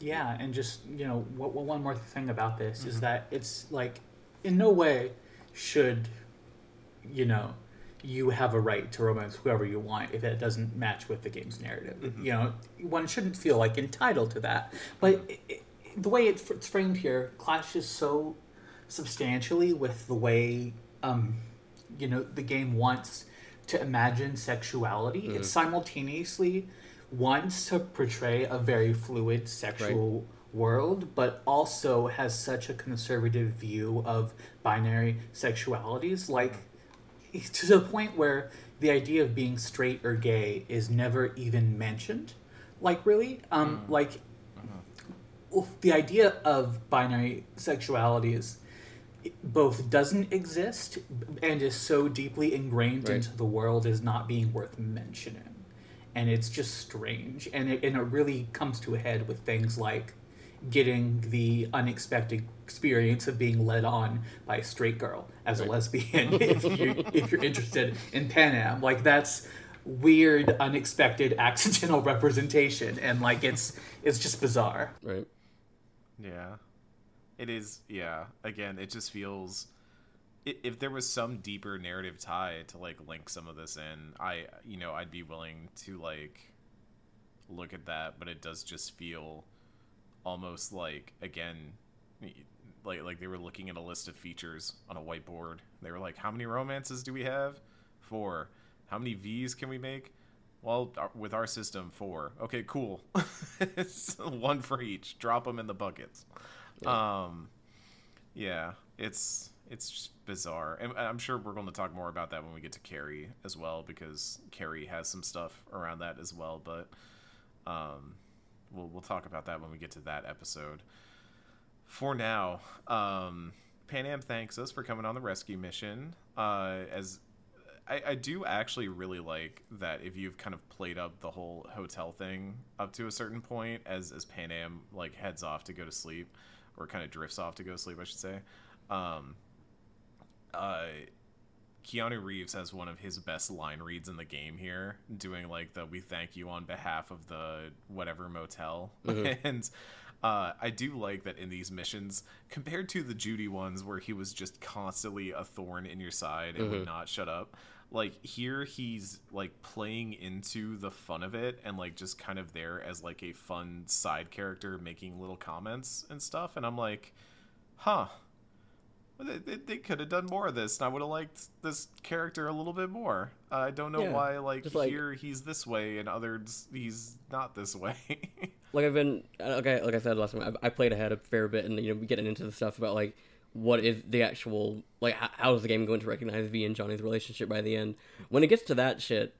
Yeah, and just you know, what, what one more thing about this is mm-hmm. that it's like, in no way should, you know, you have a right to romance whoever you want if it doesn't match with the game's narrative. Mm-hmm. You know, one shouldn't feel like entitled to that. But mm-hmm. it, it, the way it's framed here clashes so substantially with the way, um, you know, the game wants to imagine sexuality. It mm-hmm. simultaneously wants to portray a very fluid sexual world, but also has such a conservative view of binary sexualities. Like, to the point where the idea of being straight or gay is never even mentioned. Like, really? Um, Like, the idea of binary sexuality is both doesn't exist and is so deeply ingrained Right. into the world as not being worth mentioning and it's just strange and it, and it really comes to a head with things like getting the unexpected experience of being led on by a straight girl as a lesbian if you if you're interested in Panam like that's weird unexpected accidental representation and like it's it's just bizarre Right. Yeah. It is, yeah. Again, it just feels if there was some deeper narrative tie to like link some of this in, I, you know, I'd be willing to like look at that, but it does just feel almost like again, like like they were looking at a list of features on a whiteboard. They were like, "How many romances do we have? Four. How many V's can we make? Well, with our system, four. Okay, cool. It's one for each. Drop them in the buckets. Um, yeah, it's it's bizarre, and I'm sure we're going to talk more about that when we get to Kerry as well, because Kerry has some stuff around that as well. But um, we'll we'll talk about that when we get to that episode. For now, um, Panam thanks us for coming on the rescue mission. Uh, as I, I do actually really like that if you've kind of played up the whole hotel thing up to a certain point as as Panam like heads off to go to sleep or kind of drifts off to go to sleep I should say um uh Keanu Reeves has one of his best line reads in the game here, doing like the "We thank you on behalf of the whatever motel," and uh, I do like that in these missions, compared to the Judy ones where he was just constantly a thorn in your side and would not shut up. Like here, he's like playing into the fun of it and like just kind of there as like a fun side character, making little comments and stuff. And I'm like, huh. They, they, they could have done more of this, and I would have liked this character a little bit more. I don't know Yeah, why, like, like- here he's this way, and others he's not this way. like I've been okay. Like I said last time, I, I played ahead a fair bit, and you know, we getting into the stuff about like what is the actual like how, how is the game going to recognize V and Johnny's relationship by the end? When it gets to that shit,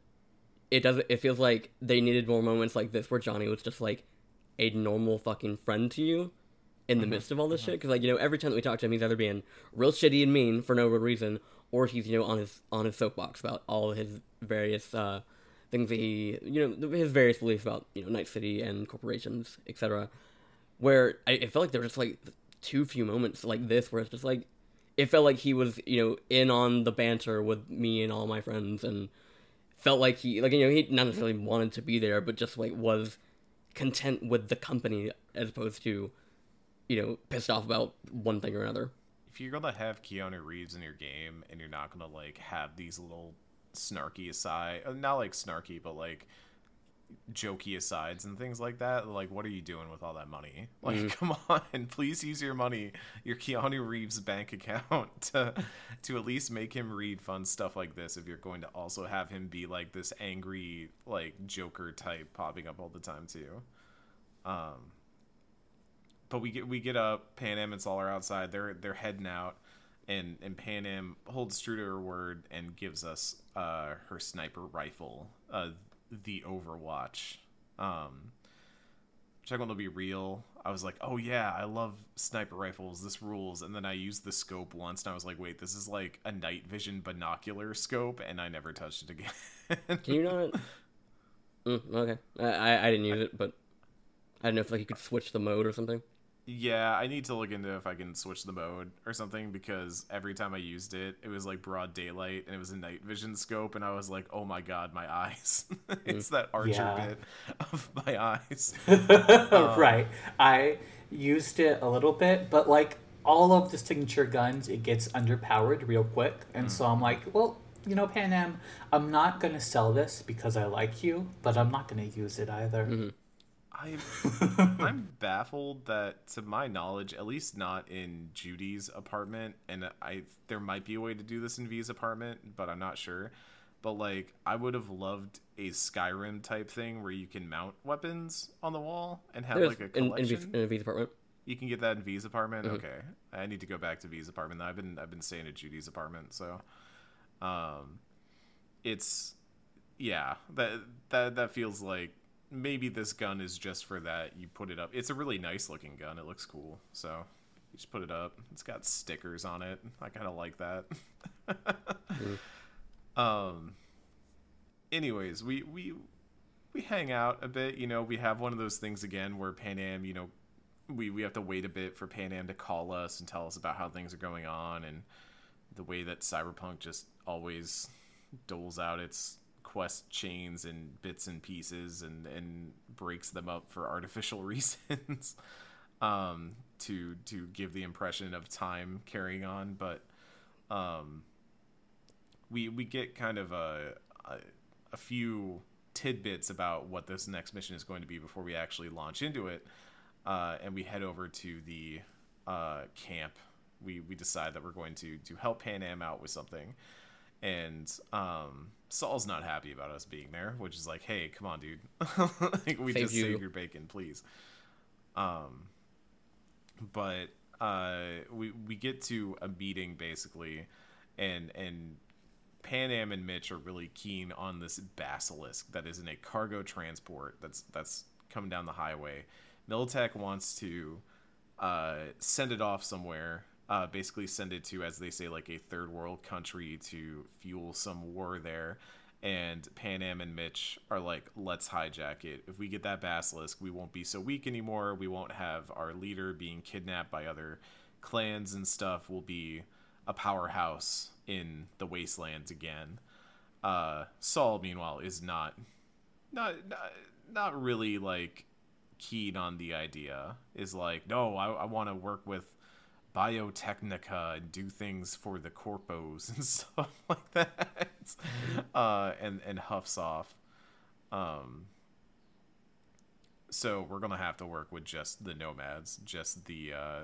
it doesn't. It feels like they needed more moments like this where Johnny was just like a normal fucking friend to you in the midst of all this shit. Because like you know, every time that we talk to him, he's either being real shitty and mean for no real reason, or he's you know on his on his soapbox about all his various uh, things that he you know his various beliefs about you know Night City and corporations, etc. Where I, it felt like there were just like too few moments like this where it's just like it felt like he was you know in on the banter with me and all my friends and felt like he like you know he not necessarily wanted to be there but just like was content with the company as opposed to you know pissed off about one thing or another if you're gonna have Keanu Reeves in your game, and you're not gonna like have these little snarky aside, uh, not like snarky, but like jokey asides and things like that. Like, what are you doing with all that money? Like, come on, please use your money, your Keanu Reeves bank account to to at least make him read fun stuff like this. If you're going to also have him be like this angry, like Joker type popping up all the time too. Um, but we get we get up. Panam and Saul are outside. They're they're heading out, and and Panam holds true to her word and gives us uh, her sniper rifle, uh, the Overwatch. Um, which I'm gonna be real. I was like, oh yeah, I love sniper rifles. This rules. And then I used the scope once, and I was like, wait, this is like a night vision binocular scope, and I never touched it again. can you not mm, okay I, I i didn't use it but i don't know if like you could switch the mode or something Yeah, I need to look into if I can switch the mode or something because every time I used it, it was like broad daylight and it was a night vision scope, and I was like, "Oh my god, my eyes!" it's that mm, archer Yeah. bit of my eyes. right. Um, I used it a little bit, but like all of the signature guns, it gets underpowered real quick. And mm. so I'm like, well, you know, Panam, I'm not going to sell this because I like you, but I'm not going to use it either. Mm-hmm. I'm I'm baffled that, to my knowledge, at least not in Judy's apartment, and I there might be a way to do this in V's apartment, but I'm not sure. But like, I would have loved a Skyrim type thing where you can mount weapons on the wall and have There's like a in, in, collection. V's, in V's apartment You can get that in V's apartment. Mm-hmm. Okay, I need to go back to V's apartment. I've been I've been staying at Judy's apartment, so um, it's yeah that that that feels like maybe this gun is just for that. You put it up. It's a really nice looking gun. It looks cool. So you just put it up. It's got stickers on it. I kind of like that. Um. Anyways, we we we hang out a bit. You know, we have one of those things again where Panam. You know, we we have to wait a bit for Panam to call us and tell us about how things are going on and the way that Cyberpunk just always doles out its quest chains and bits and pieces and and breaks them up for artificial reasons um to to give the impression of time carrying on. But um we we get kind of a, a a few tidbits about what this next mission is going to be before we actually launch into it. Uh, and we head over to the uh, camp. We we decide that we're going to to help Panam out with something. And um Saul's not happy about us being there, which is like, hey, come on, dude. like, we Save just you. save your bacon, please. Um, but uh, we we get to a meeting basically, and and Panam and Mitch are really keen on this basilisk that is in a cargo transport that's that's coming down the highway. Militech wants to uh, send it off somewhere. Uh, basically, send it to, as they say, like a third world country to fuel some war there. And Panam and Mitch are like, let's hijack it. If we get that basilisk, we won't be so weak anymore. We won't have our leader being kidnapped by other clans and stuff. We'll be a powerhouse in the wastelands again. Uh, Saul, meanwhile, is not, not, not, not really like keen on the idea. Is like, no, I, I want to work with biotechnica and do things for the corpos and stuff like that uh and and huffs off. Um so we're gonna have to work with just the nomads just the uh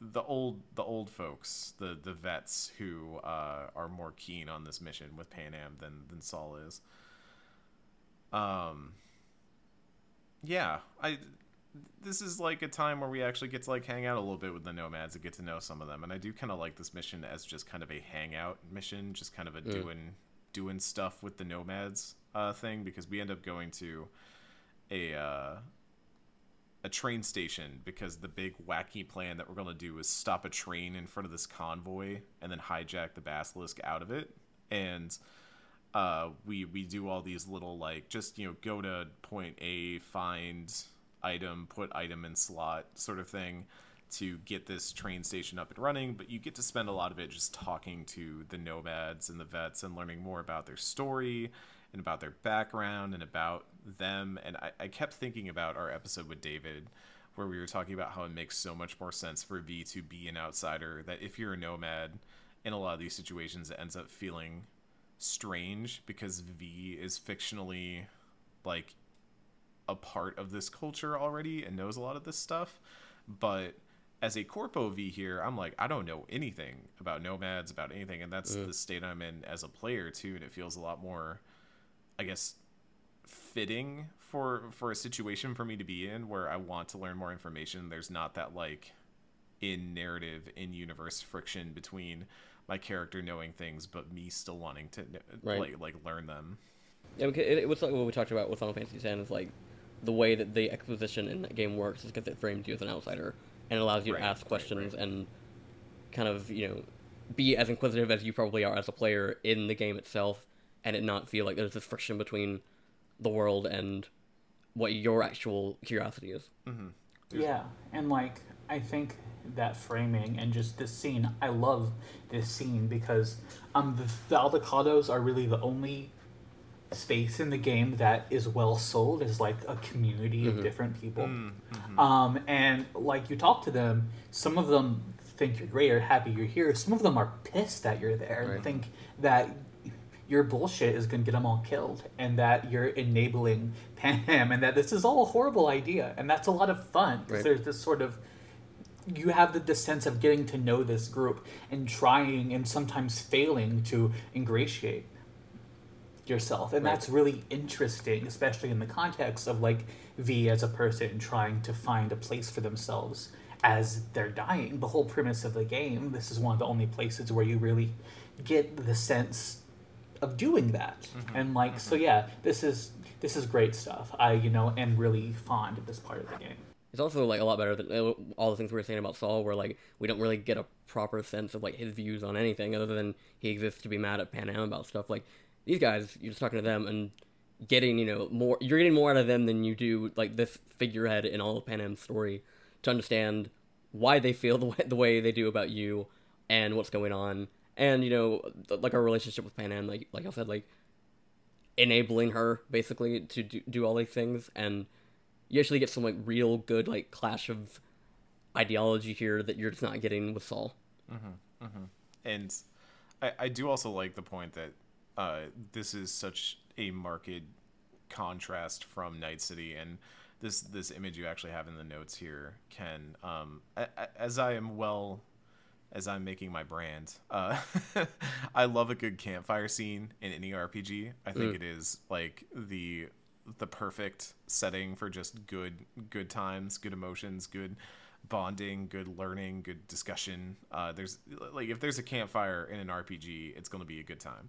the old the old folks the the vets who uh are more keen on this mission with Panam than than saul is. Um yeah i this is like a time where we actually get to like hang out a little bit with the nomads and get to know some of them and i do kind of like this mission as just kind of a hangout mission just kind of a doing doing stuff with the nomads uh, thing because we end up going to a uh, a train station because the big wacky plan that we're going to do is stop a train in front of this convoy and then hijack the basilisk out of it and uh, we we do all these little like just you know go to point A, find item, put item in slot sort of thing to get this train station up and running. But you get to spend a lot of it just talking to the nomads and the vets and learning more about their story and about their background and about them. And I, I kept thinking about our episode with David where we were talking about how it makes so much more sense for V to be an outsider. That if you're a nomad in a lot of these situations, it ends up feeling strange because V is fictionally like a part of this culture already and knows a lot of this stuff. But as a corpo V here, I'm like, I don't know anything about nomads, about anything, and that's the state I'm in as a player too, and it feels a lot more, I guess, fitting for for a situation for me to be in where I want to learn more information. There's not that like in narrative in universe friction between my character knowing things but me still wanting to Right. like like learn them. Yeah, because it, it was like what we talked about with Final Fantasy X is like the way that the exposition in that game works is because it frames you as an outsider and allows you Right, to ask questions right. and kind of you know be as inquisitive as you probably are as a player in the game itself, and it not feel like there's this friction between the world and what your actual curiosity is. mm-hmm. Yeah, and like I think that framing and just this scene, I love this scene because um the, the Aldecaldos are really the only space in the game that is well sold as like a community of mm-hmm. different people. Mm, mm-hmm. Um and like you talk to them, some of them think you're great or happy you're here. Some of them are pissed that you're there and think that your bullshit is going to get them all killed and that you're enabling Panam and that this is all a horrible idea and that's a lot of fun because Right. there's this sort of you have the, the sense of getting to know this group and trying and sometimes failing to ingratiate yourself and Right. that's really interesting especially in the context of like v as a person trying to find a place for themselves as they're dying the whole premise of the game this is one of the only places where you really get the sense of doing that. And like so yeah, this is this is great stuff. I you know am really fond of this part of the game. It's also like a lot better than uh, all the things we were saying about Saul, where like we don't really get a proper sense of like his views on anything other than he exists to be mad at Panam about stuff. Like these guys, you're just talking to them and getting you know more. You're getting more out of them than you do like this figurehead in all of Panam's story to understand why they feel the way, the way they do about you and what's going on, and you know like our relationship with Panam, like like I said, like enabling her basically to do, do all these things and you actually get some like real good like clash of ideology here that you're just not getting with Saul. Mhm mhm and I, I do also like the point that uh, this is such a marked contrast from Night City and this this image you actually have in the notes here Ken um, as I am well as I'm making my brand uh, I love a good campfire scene in any RPG I think it is like the the perfect setting for just good good times good emotions good bonding good learning good discussion. Uh, there's like if there's a campfire in an rpg it's going to be a good time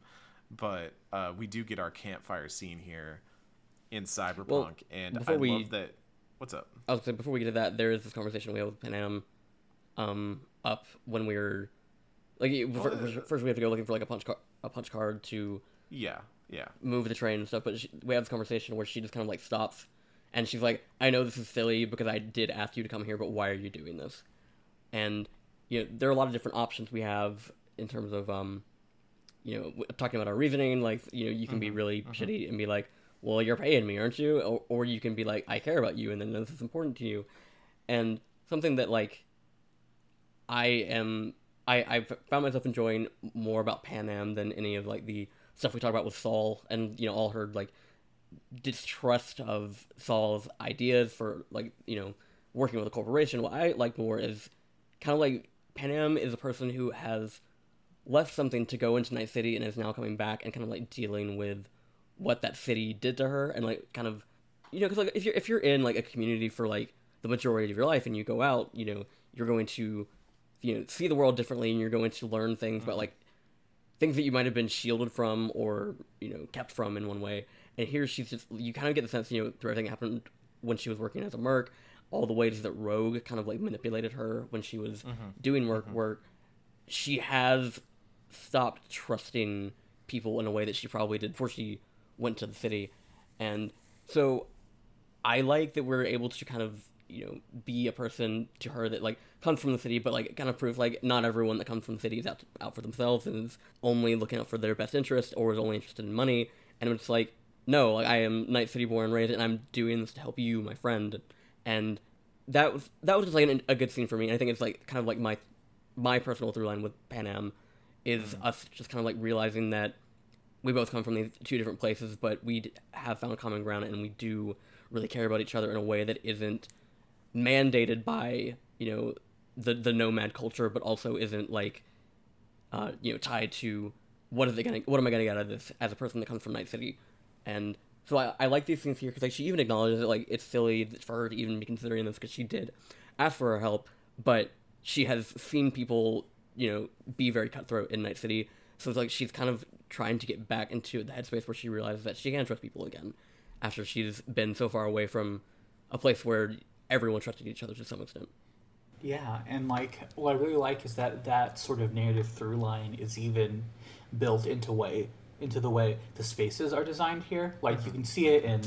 but uh, we do get our campfire scene here in cyberpunk and i we- love that what's up I was saying before we get to that, there is this conversation we had with Panam, um, up when we were like first, first we have to go looking for like a punch card, a punch card to yeah yeah move the train and stuff. But she, we have this conversation where she just kind of like stops, and she's like, "I know this is silly because I did ask you to come here, but why are you doing this?" And you know, there are a lot of different options we have in terms of um, you know, talking about our reasoning. Like, you know, you can be mm-hmm, really mm-hmm. shitty and be like, "Well, you're paying me, aren't you?" Or, or you can be like, "I care about you, and then this is important to you." And something that like I am I I found myself enjoying more about Panam than any of like the stuff we talked about with Saul and you know all her like distrust of Saul's ideas for like you know working with a corporation. What I like more is kind of like Panam is a person who has left something to go into Night City and is now coming back and kind of like dealing with what that city did to her and like kind of you know because like if you're if you're in like a community for like the majority of your life and you go out you know you're going to you know see the world differently and you're going to learn things about mm-hmm. like things that you might have been shielded from or you know kept from in one way. And here she's just you kind of get the sense you know through everything that happened when she was working as a merc all the ways that rogue kind of like manipulated her when she was mm-hmm. doing merc mm-hmm. work. She has stopped trusting people in a way that she probably did before she went to the city and so I like that we're able to kind of you know be a person to her that like comes from the city, but like kind of prove like not everyone that comes from the city is out out for themselves and is only looking out for their best interest or is only interested in money. And it's like no, like I am Night City born and raised, and I'm doing this to help you, my friend. And that was that was just like an, a good scene for me. And I think it's like kind of like my my personal through line with Panam is us just kind of like realizing that we both come from these two different places, but we have found common ground and we do really care about each other in a way that isn't mandated by you know the the nomad culture, but also isn't like uh, you know tied to what is it gonna what am I gonna get out of this as a person that comes from Night City, and so I, I like these things here because like she even acknowledges that like it's silly for her to even be considering this because she did ask for her help, but she has seen people you know be very cutthroat in Night City, so it's like she's kind of trying to get back into the headspace where she realizes that she can trust people again after she's been so far away from a place where everyone trusted each other to some extent. Yeah, and like what I really like is that that sort of narrative through line is even built into way into the way the spaces are designed here. Like you can see it in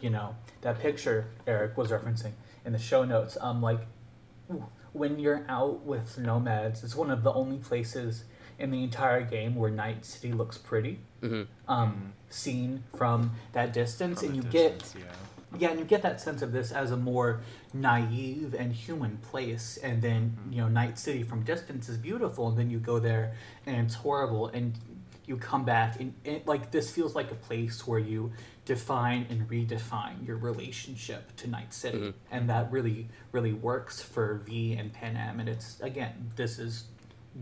you know that picture Eric was referencing in the show notes. Um, like ooh, when you're out with nomads, it's one of the only places in the entire game where Night City looks pretty. Um, seen from that distance, From and you distance, get yeah. yeah, and you get that sense of this as a more naive and human place, and then you know, Night City from distance is beautiful, and then you go there and it's horrible, and you come back, and it, like this feels like a place where you define and redefine your relationship to Night City, mm-hmm. and that really, really works for V and Panam, and it's again, this is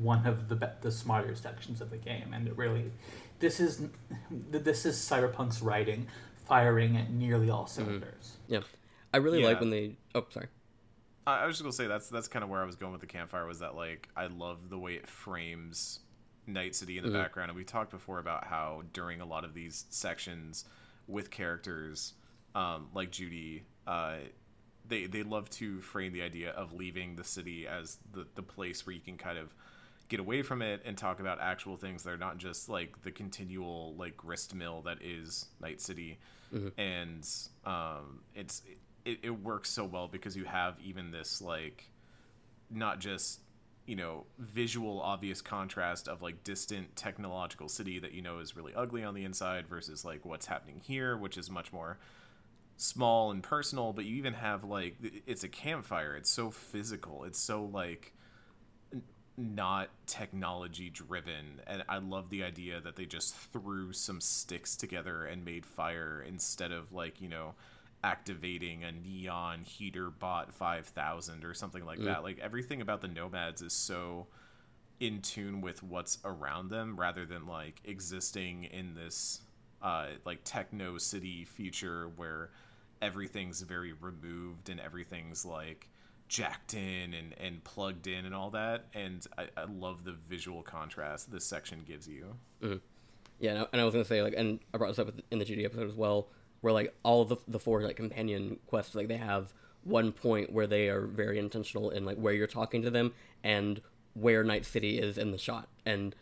one of the be- the smarter sections of the game, and it really, this is this is Cyberpunk's writing firing at nearly all mm-hmm. cylinders. Yeah, I really like when they. Oh, sorry. I I was just gonna say that's that's kind of where I was going with the campfire was that like I love the way it frames Night City in the mm-hmm. background, and we talked before about how during a lot of these sections with characters um, like Judy, uh, they they love to frame the idea of leaving the city as the the place where you can kind of get away from it and talk about actual things that are not just like the continual like grist mill that is Night City, and um, it's it, it works so well because you have even this like not just you know visual obvious contrast of like distant technological city that you know is really ugly on the inside versus like what's happening here which is much more small and personal but you even have like it's a campfire. It's so physical. It's so like not technology driven. And i love the idea that they just threw some sticks together and made fire instead of like you know activating a neon heater bot 5000 or something like that. Like everything about the nomads is so in tune with what's around them rather than like existing in this uh like techno city future where everything's very removed and everything's like jacked in and and plugged in and all that. And i, I love the visual contrast this section gives you. Yeah, and I, and I was gonna say like, and I brought this up in the GD episode as well, where like all the the four like companion quests, like they have one point where they are very intentional in like where you're talking to them and where Night City is in the shot, and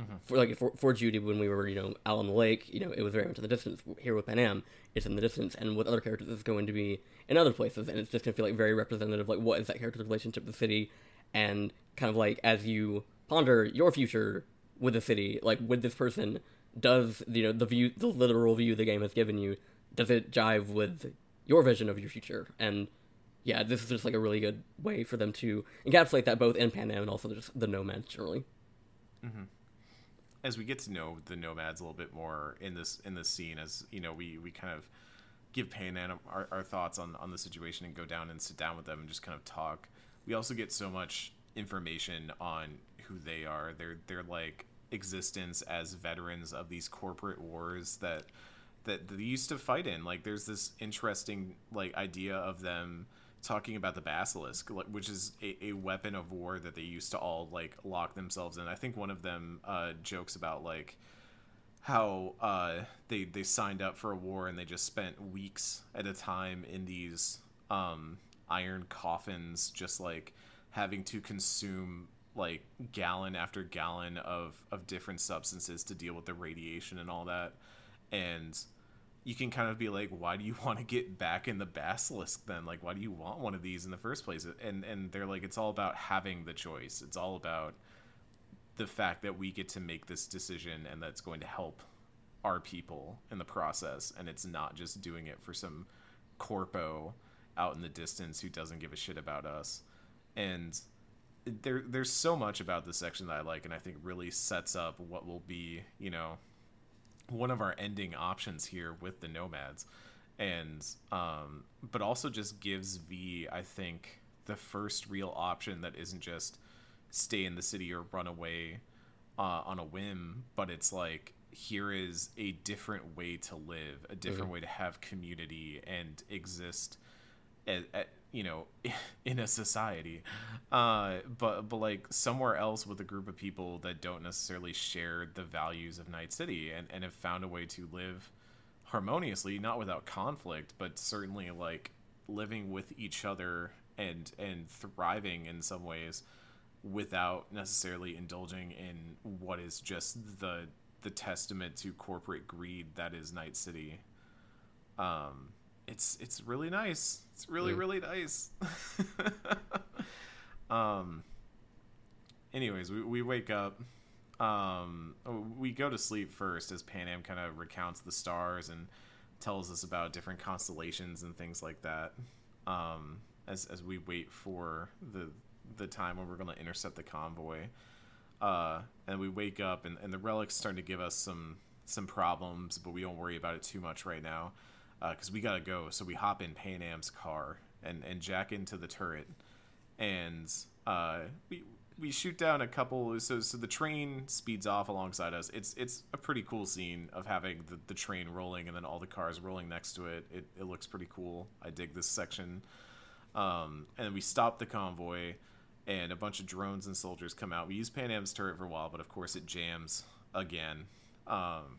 mm-hmm. for like for, for Judy when we were you know out on the lake, you know it was very much in the distance. Here with Panam, it's in the distance, and with other characters, it's going to be in other places, and it's just gonna feel like very representative. Like what is that character's relationship to the city, and kind of like as you ponder your future with the city, like with this person, does you know the view, the literal view the game has given you, does it jive with your vision of your future? And yeah, this is just like a really good way for them to encapsulate that both in Panam and also just the nomads generally. Mm-hmm. as we get to know the nomads a little bit more in this in this scene as you know we we kind of give Panam our, our thoughts on on the situation and go down and sit down with them and just kind of talk we also get so much information on who they are their their like existence as veterans of these corporate wars that that they used to fight in. Like there's this interesting like idea of them talking about the basilisk which is a, a weapon of war that they used to all like lock themselves in. I think one of them uh jokes about like how uh they they signed up for a war and they just spent weeks at a time in these um iron coffins just like having to consume like gallon after gallon of of different substances to deal with the radiation and all that. And you can kind of be like why do you want to get back in the basilisk then? Like why do you want one of these in the first place? And and they're like it's all about having the choice. It's all about the fact that we get to make this decision and that's going to help our people in the process. And it's not just doing it for some corpo out in the distance who doesn't give a shit about us. And there there's so much about this section that I like and I think really sets up what will be, you know, one of our ending options here with the nomads. And um but also just gives V I think the first real option that isn't just stay in the city or run away uh, on a whim but it's like here is a different way to live a different way to have community and exist at, at, you know in a society. Uh but but like somewhere else with a group of people that don't necessarily share the values of night city and and have found a way to live harmoniously not without conflict but certainly like living with each other and and thriving in some ways without necessarily indulging in what is just the the testament to corporate greed that is night city. Um it's it's really nice. It's really really nice. um. Anyways, we we wake up. Um, we go to sleep first as Panam kind of recounts the stars and tells us about different constellations and things like that. Um, as as we wait for the the time when we're going to intercept the convoy. Uh, and we wake up and, and the relic's starting to give us some some problems, but we don't worry about it too much right now because we gotta go. So we hop in Panam's car and and jack into the turret, and uh, we we shoot down a couple. So so the train speeds off alongside us. It's it's a pretty cool scene of having the, the train rolling and then all the cars rolling next to it. It it looks pretty cool. I dig this section. Um, and then we stop the convoy, and a bunch of drones and soldiers come out. We use Panam's turret for a while, but of course it jams again. Um,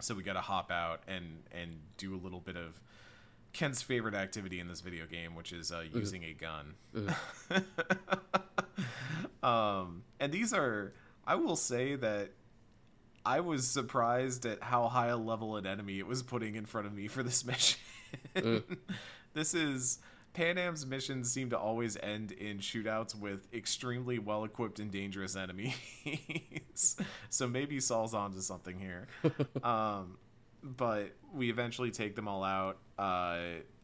so we got to hop out and and do a little bit of Ken's favorite activity in this video game, which is uh, using a gun. um, and these are, I will say that I was surprised at how high a level an enemy it was putting in front of me for this mission. this is Panam's missions seem to always end in shootouts with extremely well equipped and dangerous enemies. so maybe Saul's onto something here. um, but we eventually take them all out uh,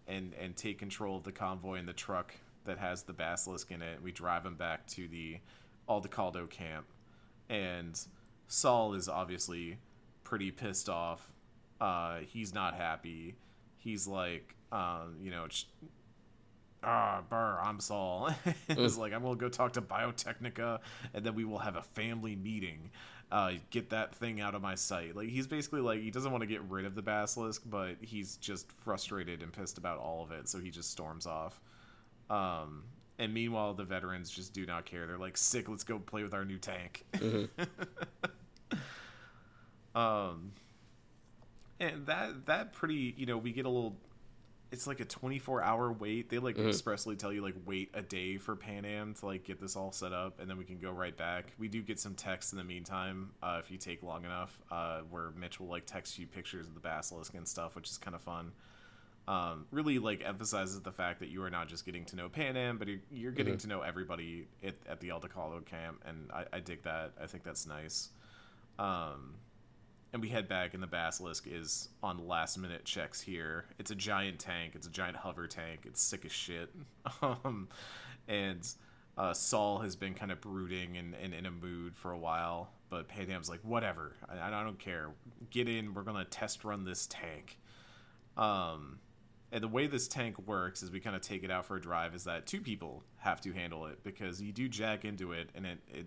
and and take control of the convoy and the truck that has the basilisk in it. We drive them back to the Aldecaldo camp, and Saul is obviously pretty pissed off. Uh, he's not happy. He's like, um, you know, ah, burr, I'm Saul. it's like, I'm going to go talk to Biotechnica, and then we will have a family meeting. Uh, get that thing out of my sight. Like, he's basically like, he doesn't want to get rid of the basilisk, but he's just frustrated and pissed about all of it, so he just storms off. Um, and meanwhile, the veterans just do not care. They're like, sick, let's go play with our new tank. um, and that that pretty you know we get a little it's like a 24 hour wait. They like expressly tell you like wait a day for Panam to like get this all set up and then we can go right back. We do get some text in the meantime uh, if you take long enough uh, where mitch will like text you pictures of the basilisk and stuff which is kind of fun. Um, really like emphasizes the fact that you are not just getting to know Panam but you're, you're getting to know everybody at, at the aldecaldo camp and I, I dig that. I think that's nice. Um, and we head back and the basilisk is on last minute checks here. It's a giant tank. It's a giant hover tank. It's sick as shit. Um, and uh, saul has been kind of brooding and, and in a mood for a while but Panam's like whatever. I, I don't care. Get in. We're gonna test run this tank. Um, and the way this tank works is we kind of take it out for a drive is that two people have to handle it because you do jack into it and it, it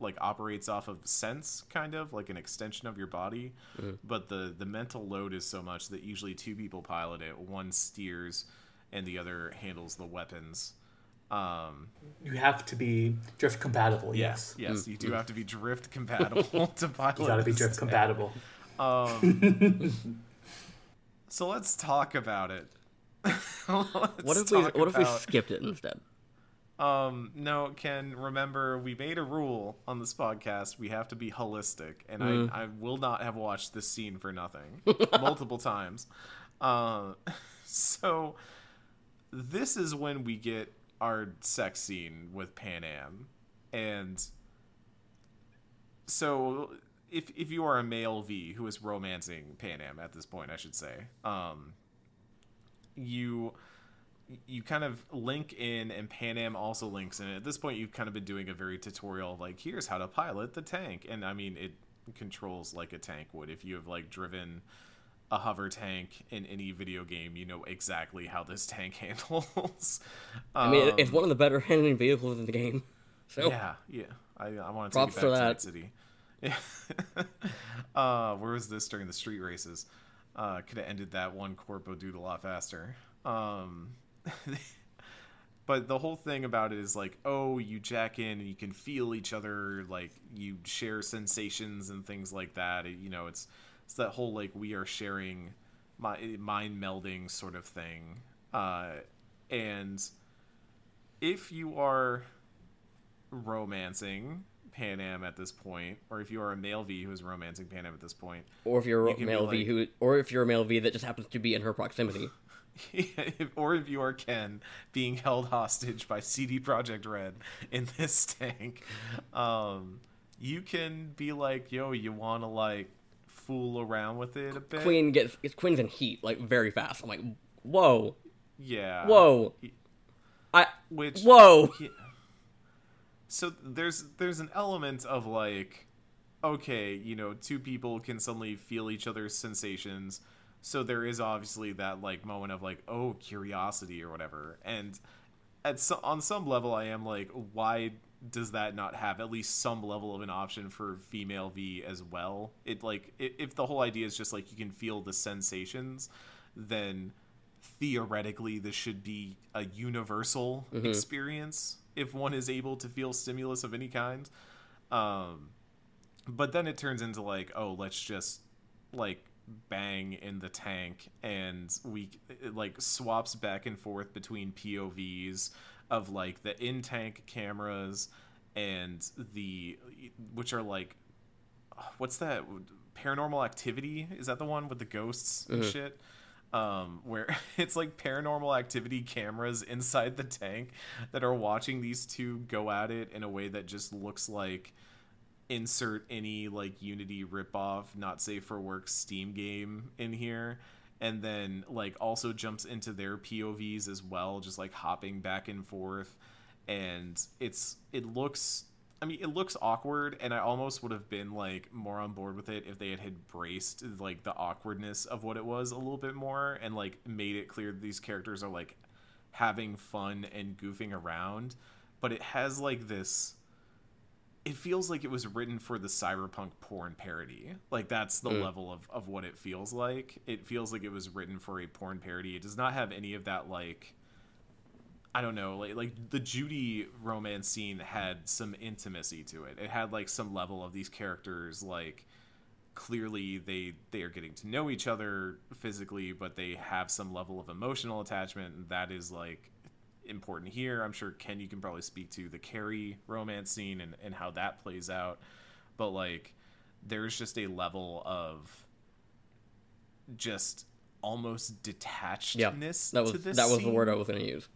like operates off of sense kind of like an extension of your body mm-hmm. but the the mental load is so much that usually two people pilot it one steers and the other handles the weapons um You have to be drift compatible. yes Yes, yes you do mm-hmm. have to be drift compatible to pilot you got to be drift tank. compatible. Um, so let's talk about it What if we talk what if we skipped it instead? Um, no, Ken, remember we made a rule on this podcast. We have to be holistic, and Mm. I, I will not have watched this scene for nothing multiple times. Uh, so this is when we get our sex scene with Panam, and so if if you are a male V who is romancing Panam at this point, I should say, um, you you kind of link in and Panam also links in. At this point, you've kind of been doing a very tutorial of like, here's how to pilot the tank. And I mean, it controls like a tank would. If you have like driven a hover tank in any video game, you know exactly how this tank handles. I mean, Um, it's one of the better handling vehicles in the game. So yeah, yeah. I, I want to take it back for to that. City. Yeah. uh, where was this during the street races? Uh, could have ended that one corpo dude a lot faster. Um, but the whole thing about it is like, oh, you jack in and you can feel each other, like you share sensations and things like that. It- you know, it's it's that whole like we are sharing my mind melding sort of thing. Uh, and if you are romancing Panam at this point, or if you are a male V who is romancing Panam at this point, or if you're a You can be male V like- who, or if you're a male V that just happens to be in her proximity. if- or if you are Ken being held hostage by CD Projekt Red in this tank, um, you can be like, "Yo, you want to like fool around with it a bit?" Queen gets it's Queen's in heat like very fast. I'm like, whoa, yeah. whoa, I Which whoa. Yeah. So there's there's an element of like, okay, you know, two people can suddenly feel each other's sensations. So there is obviously that like moment of like, oh, curiosity or whatever. And at so, on some level, I am like, why does that not have at least some level of an option for female V as well? It like if the whole idea is just like you can feel the sensations, then theoretically this should be a universal mm-hmm. experience if one is able to feel stimulus of any kind. Um, but then it turns into like, oh, let's just like bang in the tank, and we it, like swaps back and forth between POVs of like the in tank cameras and the which are like what's that paranormal activity is that the one with the ghosts and Mhm. shit um where it's like paranormal activity cameras inside the tank that are watching these two go at it in a way that just looks like insert any like unity ripoff not safe for work steam game in here. And then like also jumps into their povs as well just like hopping back and forth. And it's it looks i mean it looks awkward and i almost would have been like more on board with it if they had had braced like the awkwardness of what it was a little bit more and like made it clear that these characters are like having fun and goofing around. But it has like this it feels like it was written for the cyberpunk porn parody. Like that's the Mm. level of, of what it feels like. It feels like it was written for a porn parody. It does not have any of that like I don't know, like like the Judy romance scene had some intimacy to it. It had like some level of these characters like clearly they they are getting to know each other physically, but they have some level of emotional attachment, and that is like important here. I'm sure Ken you can probably speak to the Kerry romance scene and, and how that plays out. But like there's just a level of just almost detachedness Yeah, That was to this that was the word I was gonna use.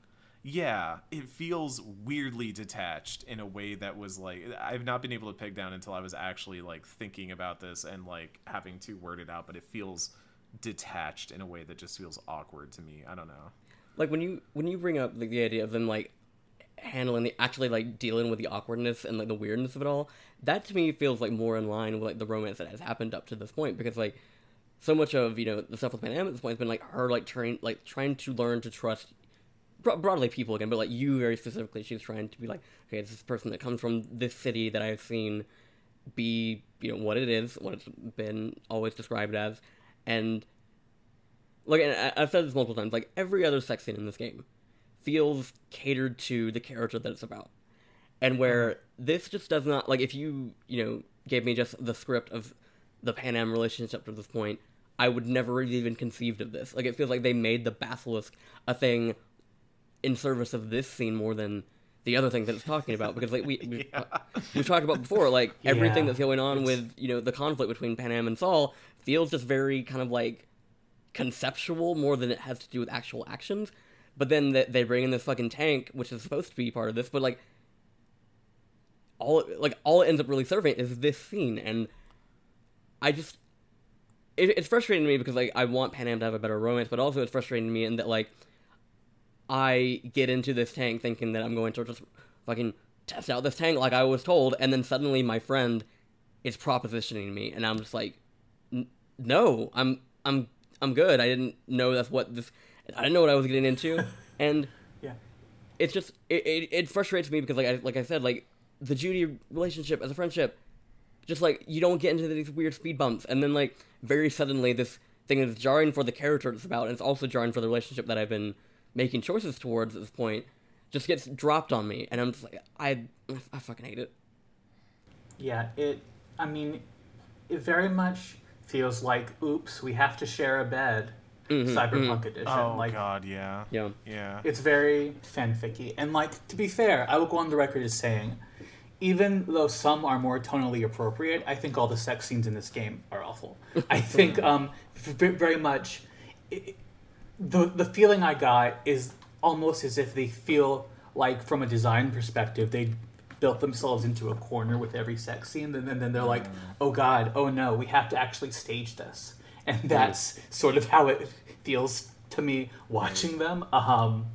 Yeah, it feels weirdly detached in a way that was like I've not been able to peg down until I was actually like thinking about this and like having to word it out, but it feels detached in a way that just feels awkward to me. I don't know. like when you when you bring up like, the idea of them like handling the actually like dealing with the awkwardness and like the weirdness of it all that to me feels like more in line with like the romance that has happened up to this point because like so much of you know the stuff with Panam at this point has been like her like trying like trying to learn to trust broadly people again but like you very specifically she's trying to be like okay it's this person that comes from this city that I've seen be you know what it is what it's been always described as and like and I- I've said this multiple times, like every other sex scene in this game feels catered to the character that it's about. And where mm-hmm. this just does not like if you, you know, gave me just the script of the Panam relationship to this point, I would never have even conceived of this. Like it feels like they made the basilisk a thing in service of this scene more than the other thing that it's talking about because like we we uh, we've talked about before like everything Yeah. that's going on with you know the conflict between Panam and Saul feels just very kind of like conceptual more than it has to do with actual actions. But then they, they bring in this fucking tank, which is supposed to be part of this, but like all like all it ends up really serving is this scene, and I just it, it's frustrating to me because like I want Panam to have a better romance, but also it's frustrating to me in that like I get into this tank thinking that I'm going to just fucking test out this tank like I was told, and then suddenly my friend is propositioning me, and I'm just like, "N- no, I'm I'm I'm good. I didn't know that's what this. I didn't know what I was getting into, and Yeah. it's just it, it, it frustrates me because like I like I said like the Judy relationship as a friendship, just like you don't get into these weird speed bumps, and then like very suddenly this thing is jarring for the character it's about, and it's also jarring for the relationship that I've been making choices towards at this point, just gets dropped on me, and I'm just like I I fucking hate it. Yeah, it. I mean, it very much feels like, oops, we have to share a bed. Cyberpunk edition. Oh like, god, yeah. Yeah. Yeah. It's very fanficky. And like to be fair, I will go on the record as saying, even though some are more tonally appropriate, I think all the sex scenes in this game are awful. I think um v- very much it, the the feeling I got is almost as if they feel like from a design perspective they built themselves into a corner with every sex scene and then, then they're like oh god oh no we have to actually stage this. And that's sort of how it feels to me watching them um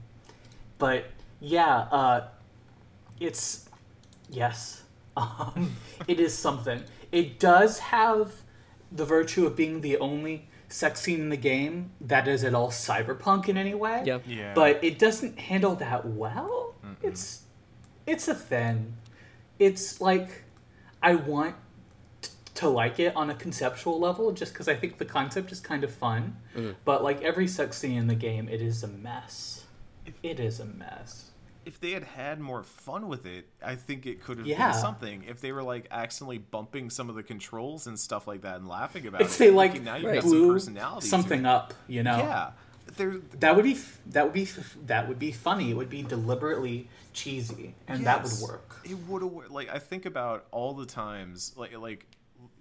but yeah uh it's yes um it is something. It does have the virtue of being the only sex scene in the game that is at all cyberpunk in any way. Yeah. Yeah. but it doesn't handle that well. It's it's a thing it's like i want t- to like it on a conceptual level just because i think the concept is kind of fun. Mm-hmm. But like every sex scene in the game it is a mess. It is a mess if they had had more fun with it, I think it could have Yeah. been something. If they were like accidentally bumping some of the controls and stuff like that and laughing about If it, they like now you Right. got some personality. something up, you know. Yeah, there. That would be that would be that would be funny. It would be deliberately cheesy, and that would work. It would have like I think about all the times like like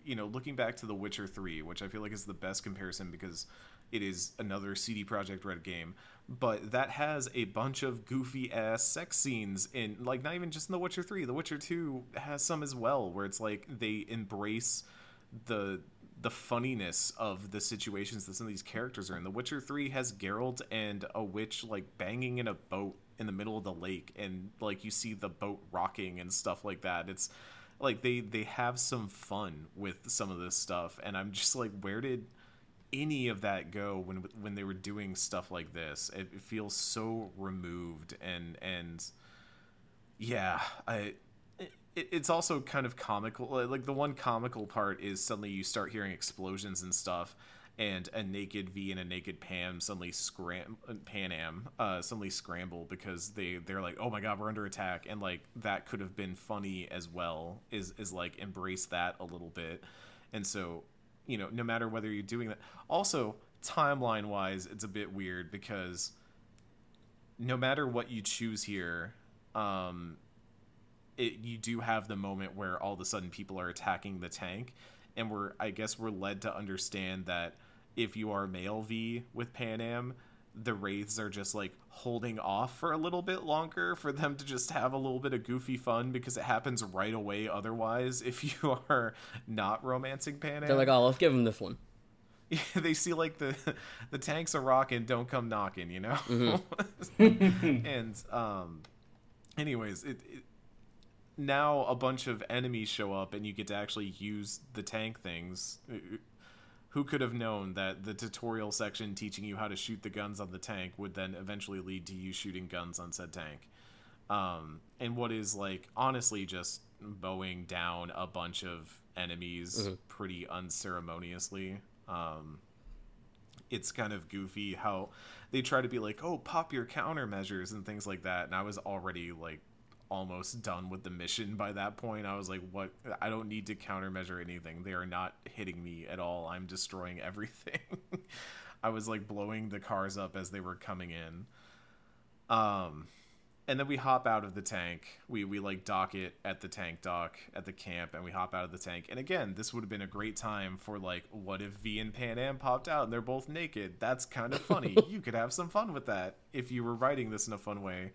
you know looking back to The Witcher Three, which I feel like is the best comparison because it is another CD Projekt Red game, but that has a bunch of goofy ass sex scenes in like not even just in The Witcher Three. The Witcher Two has some as well where it's like they embrace the the funniness of the situations that some of these characters are in. The Witcher 3 has Geralt and a witch like banging in a boat in the middle of the lake and like you see the boat rocking and stuff like that. It's like they they have some fun with some of this stuff and I'm just like where did any of that go when when they were doing stuff like this? It, it feels so removed and and yeah, I it, it's also kind of comical. Like the one comical part is suddenly you start hearing explosions and stuff, and a naked V and a naked Pam suddenly scram Panam uh, suddenly scramble because they they're like, oh my god, we're under attack, and like that could have been funny as well. Is is like embrace that a little bit, and so you know no matter whether you're doing that. Also timeline wise, it's a bit weird because no matter what you choose here, um, it, you do have the moment where all of a sudden people are attacking the tank, and we're I guess we're led to understand that if you are male V with Panam, the wraiths are just like holding off for a little bit longer for them to just have a little bit of goofy fun because it happens right away otherwise if you are not romancing Panam. They're like, oh, let's give them this one. they see like the the tanks are rocking, don't come knocking, you know. Mm-hmm. and um, anyways, it, it now a bunch of enemies show up, and you get to actually use the tank things. Who could have known that the tutorial section teaching you how to shoot the guns on the tank would then eventually lead to you shooting guns on said tank? Um, and what is like honestly just bowing down a bunch of enemies pretty unceremoniously. Um, it's kind of goofy how they try to be like, oh, pop your countermeasures and things like that. And I was already like almost done with the mission by that point. I was like, what? I don't need to countermeasure anything. They are not hitting me at all. I'm destroying everything. I was like blowing the cars up as they were coming in. Um, and then we hop out of the tank. We we like dock it at the tank dock at the camp, and we hop out of the tank. And again, this would have been a great time for like, what if V and Panam popped out and they're both naked? That's kind of funny. you could have some fun with that if you were writing this in a fun way.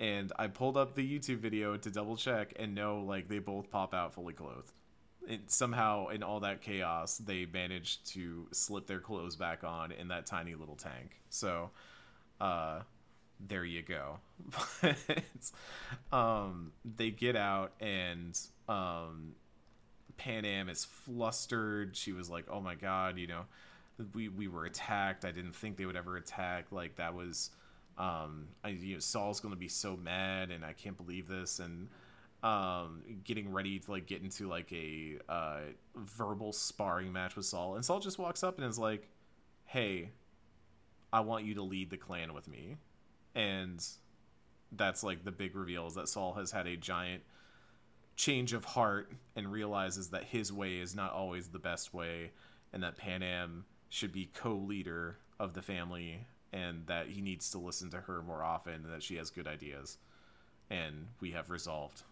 And I pulled up the YouTube video to double check, and no, like they both pop out fully clothed. And somehow, in all that chaos, they managed to slip their clothes back on in that tiny little tank. So, uh, there you go. But, um, they get out and um, Panam is flustered. She was like, "Oh my god, you know, we we were attacked. I didn't think they would ever attack. Like that was, um, I you know, Saul's gonna be so mad, and I can't believe this." And um, getting ready to like get into like a uh, verbal sparring match with Saul, and Saul just walks up and is like, "Hey, I want you to lead the clan with me." and that's like the big reveal is that Saul has had a giant change of heart and realizes that his way is not always the best way and that Panam should be co-leader of the family and that he needs to listen to her more often and that she has good ideas and we have resolved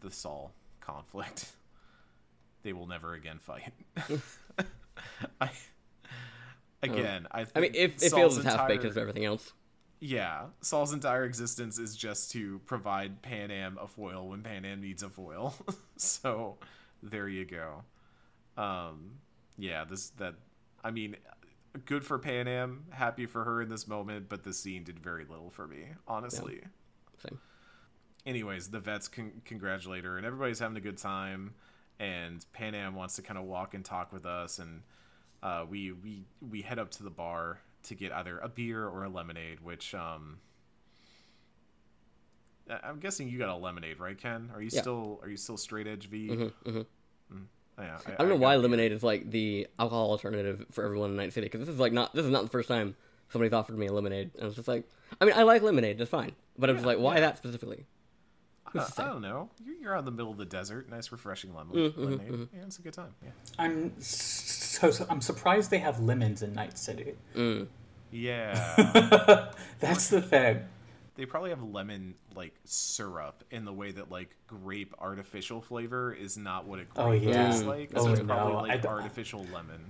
the Saul conflict they will never again fight I again I, I mean, if it feels as half baked as everything else. yeah, Saul's entire existence is just to provide Panam a foil when Panam needs a foil. so there you go. Um, yeah, this that I mean, good for Panam. Happy for her in this moment, but the scene did very little for me, honestly. Same. Anyways, the vets con- congratulate her, and everybody's having a good time. And Panam wants to kind of walk and talk with us, and uh, we we we head up to the bar to get either a beer or a lemonade. Which um, I'm guessing you got a lemonade, right, Ken? Are you Yeah. still are you still straight edge V? Mm-hmm, Mm. Yeah, I don't know got why a beer. lemonade is like the alcohol alternative for everyone in Night City because this is like not this is not the first time somebody's offered me a lemonade and I was just like I mean I like lemonade that's fine but I was Yeah, like, why yeah. that specifically? Uh, I don't know. You're, you're out in the middle of the desert. Nice, refreshing lemon, Mm-hmm, lemonade. Yeah, it's a good time. Yeah. I'm so, so I'm surprised they have lemons in Night City. Yeah. That's the thing. They probably have lemon like syrup in the way that like grape artificial flavor is not what a grape Oh, yeah. tastes like. Oh, so it's no. probably like d- artificial lemon.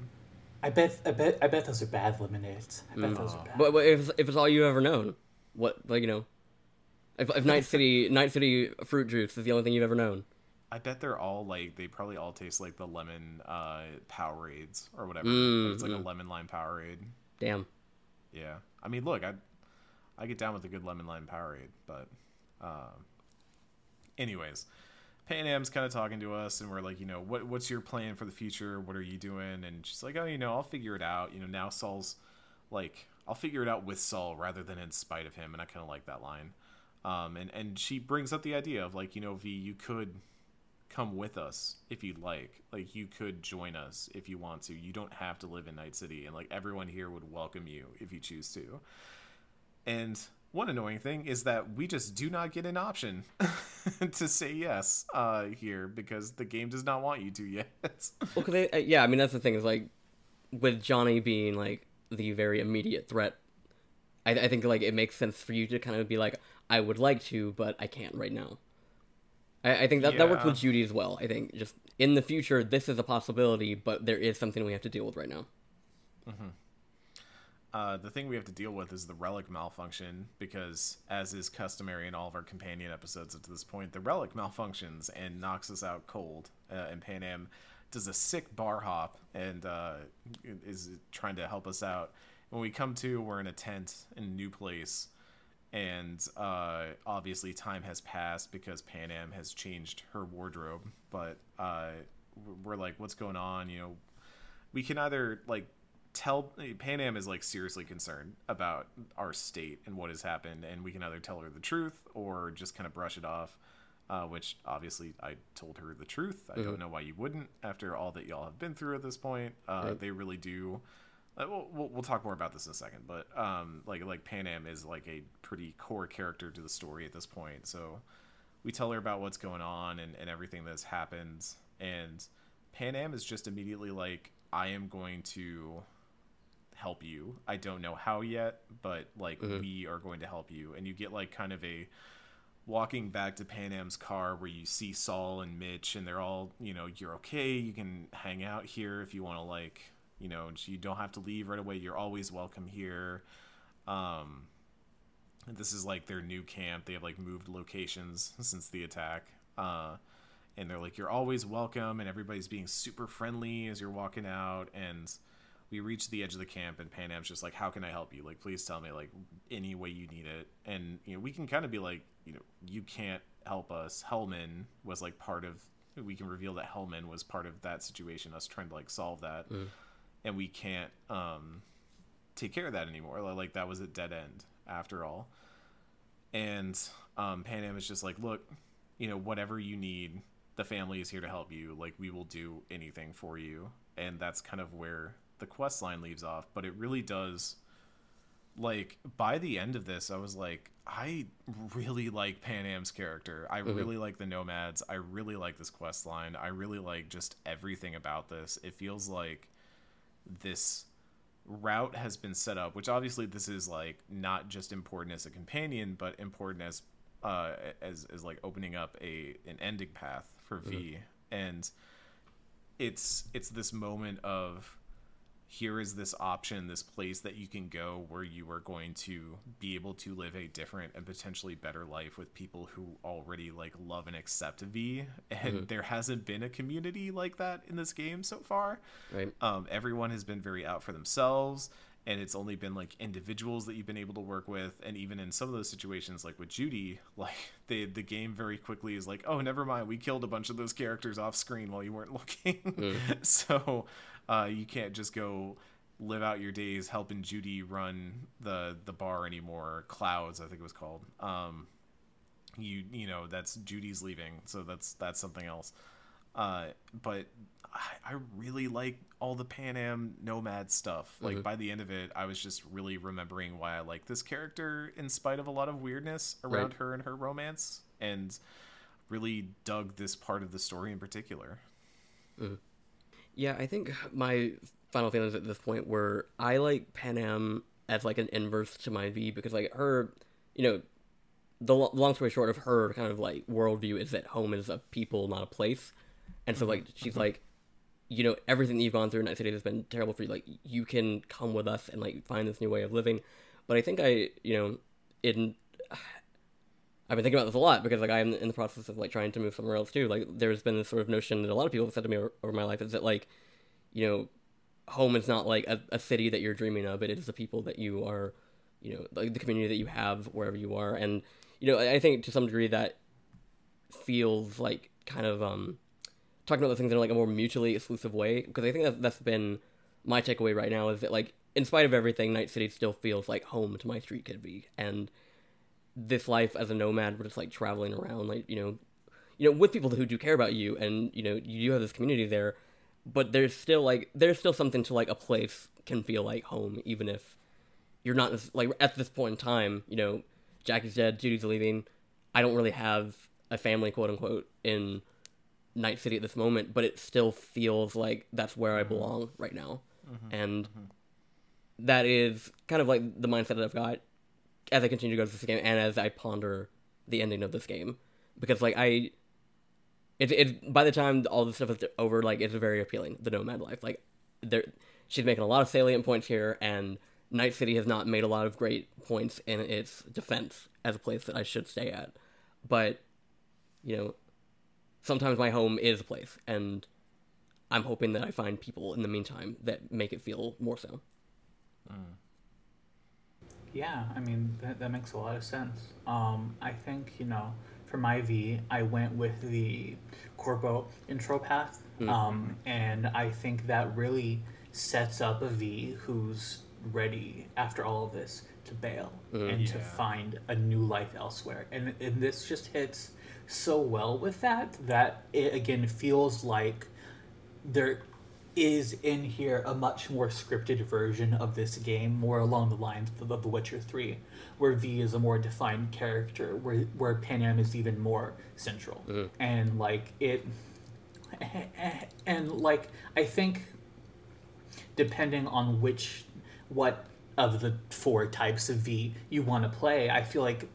I bet I bet I bet those are bad lemonades. I bet those are bad. But, but if if it's all you've ever known, what like you know, if, if Night City Night City fruit juice is the only thing you've ever known, I bet they're all like they probably all taste like the lemon uh Powerades or whatever. Mm, it's like a lemon lime Powerade. damn. Yeah. I mean, look, I I get down with a good lemon lime Powerade, but um anyways, Panam's kind of talking to us and we're like, you know, what what's your plan for the future? What are you doing? And she's like, "Oh, you know, I'll figure it out." You know, now Saul's like, "I'll figure it out with Saul rather than in spite of him." And I kind of like that line. Um and and she brings up the idea of like, you know, V, you could come with us if you'd like. Like you could join us if you want to. You don't have to live in Night City and like everyone here would welcome you if you choose to. And one annoying thing is that we just do not get an option to say yes uh, here because the game does not want you to yet. Well, cause they, uh, yeah, I mean that's the thing is like with Johnny being like the very immediate threat. I, I think like it makes sense for you to kind of be like, I would like to, but I can't right now. I, I think that that works with Judy as well. I think just in the future, this is a possibility, but there is something we have to deal with right now. Uh, the thing we have to deal with is the relic malfunction because, as is customary in all of our companion episodes up to this point, the relic malfunctions and knocks us out cold. Uh, and Panam does a sick bar hop and uh, is trying to help us out. When we come to, we're in a tent in a new place, and uh, obviously time has passed because Panam has changed her wardrobe. But uh, we're like, what's going on? You know, we can either like tell Panam is like seriously concerned about our state and what has happened, and we can either tell her the truth or just kind of brush it off. Uh, which obviously I told her the truth. I don't know why you wouldn't after all that y'all have been through at this point. Uh, They really do. Uh, we'll, we'll, we'll talk more about this in a second, but um, like like Panam is like a pretty core character to the story at this point. So we tell her about what's going on and, and everything that's happened, and Panam is just immediately like, I am going to help you. I don't know how yet, but like we are going to help you. And you get like kind of a walking back to Panam's car where you see Saul and Mitch and they're all, you know, you're okay. You can hang out here if you want to like, you know, you don't have to leave right away. You're always welcome here. Um this is like their new camp. They have like moved locations since the attack. Uh and they're like you're always welcome and everybody's being super friendly as you're walking out and we reach the edge of the camp and Panam's just like, how can I help you? Like, please tell me like any way you need it. And you know, we can kind of be like, you know, you can't help us. Hellman was like part of. We can reveal that Hellman was part of that situation. Us trying to like solve that, and we can't um take care of that anymore. Like that was a dead end after all. And um, Panam is just like, look, you know, whatever you need, the family is here to help you. Like, we will do anything for you. And that's kind of where the quest line leaves off. But it really does. Like, by the end of this, I was like, I really like Panam's character. I really like the Nomads. I really like this quest line. I really like just everything about this. It feels like this route has been set up, which obviously this is like not just important as a companion, but important as uh as as like opening up a an ending path for V. And it's it's this moment of here is this option, this place that you can go where you are going to be able to live a different and potentially better life with people who already like love and accept V. And there hasn't been a community like that in this game so far. Right. um, everyone has been very out for themselves and it's only been like individuals that you've been able to work with. And even in some of those situations like with judy like the the game very quickly is like oh never mind. We killed a bunch of those characters off screen while you weren't looking. So uh, you can't just go live out your days helping judy run the the bar anymore clouds i think it was called um you you know that's judy's leaving so that's that's something else Uh, but I, I really like all the Panam nomad stuff. Like by the end of it, I was just really remembering why I like this character in spite of a lot of weirdness around Right. her and her romance, and really dug this part of the story in particular. Yeah, I think my final feelings at this point were I like Panam as like an inverse to my V because like her, you know, the long story short of her kind of like worldview is that home is a people, not a place, and so like she's mm-hmm. like, you know, everything that you've gone through in Night City has been terrible for you. Like you can come with us and like find this new way of living, but I think I, you know, in I've been thinking about this a lot because like I'm in the process of like trying to move somewhere else too. Like there's been this sort of notion that a lot of people have said to me over, over my life is that like, you know, home is not like a, a city that you're dreaming of. It is the people that you are, you know, like the community that you have wherever you are. And you know, I I think to some degree that feels like kind of um talking about those things in like a more mutually exclusive way because I think that that's been my takeaway right now is that like in spite of everything, Night City still feels like home to my street kid V and this life as a nomad, we're just like traveling around, like you know, you know, with people who do care about you, and you know, you do have this community there, but there's still like there's still something to like a place can feel like home, even if you're not like at this point in time, you know, Jackie's dead, Judy's leaving. I don't really have a family, quote unquote, in Night City at this moment, but it still feels like that's where I mm-hmm. belong right now, mm-hmm. and mm-hmm. that is kind of like the mindset that I've got as I continue to go through this game and as I ponder the ending of this game, because like I, it it by the time all this stuff is over, like it's very appealing. The nomad life, like there, she's making a lot of salient points here, and Night City has not made a lot of great points in its defense as a place that I should stay at, but you know, sometimes my home is a place, and I'm hoping that I find people in the meantime that make it feel more so. Mm. Yeah, I mean that, that makes a lot of sense. Um, I think you know, for my V, I went with the Corpo intro path, um, and I think that really sets up a V who's ready after all of this to bail and to find a new life elsewhere. And and this just hits so well with that that it again feels like there is in here a much more scripted version of this game, more along the lines of, of The Witcher 3, where V is a more defined character, where where Panam is even more central. And like it and like I think depending on which what of the four types of V you want to play, I feel like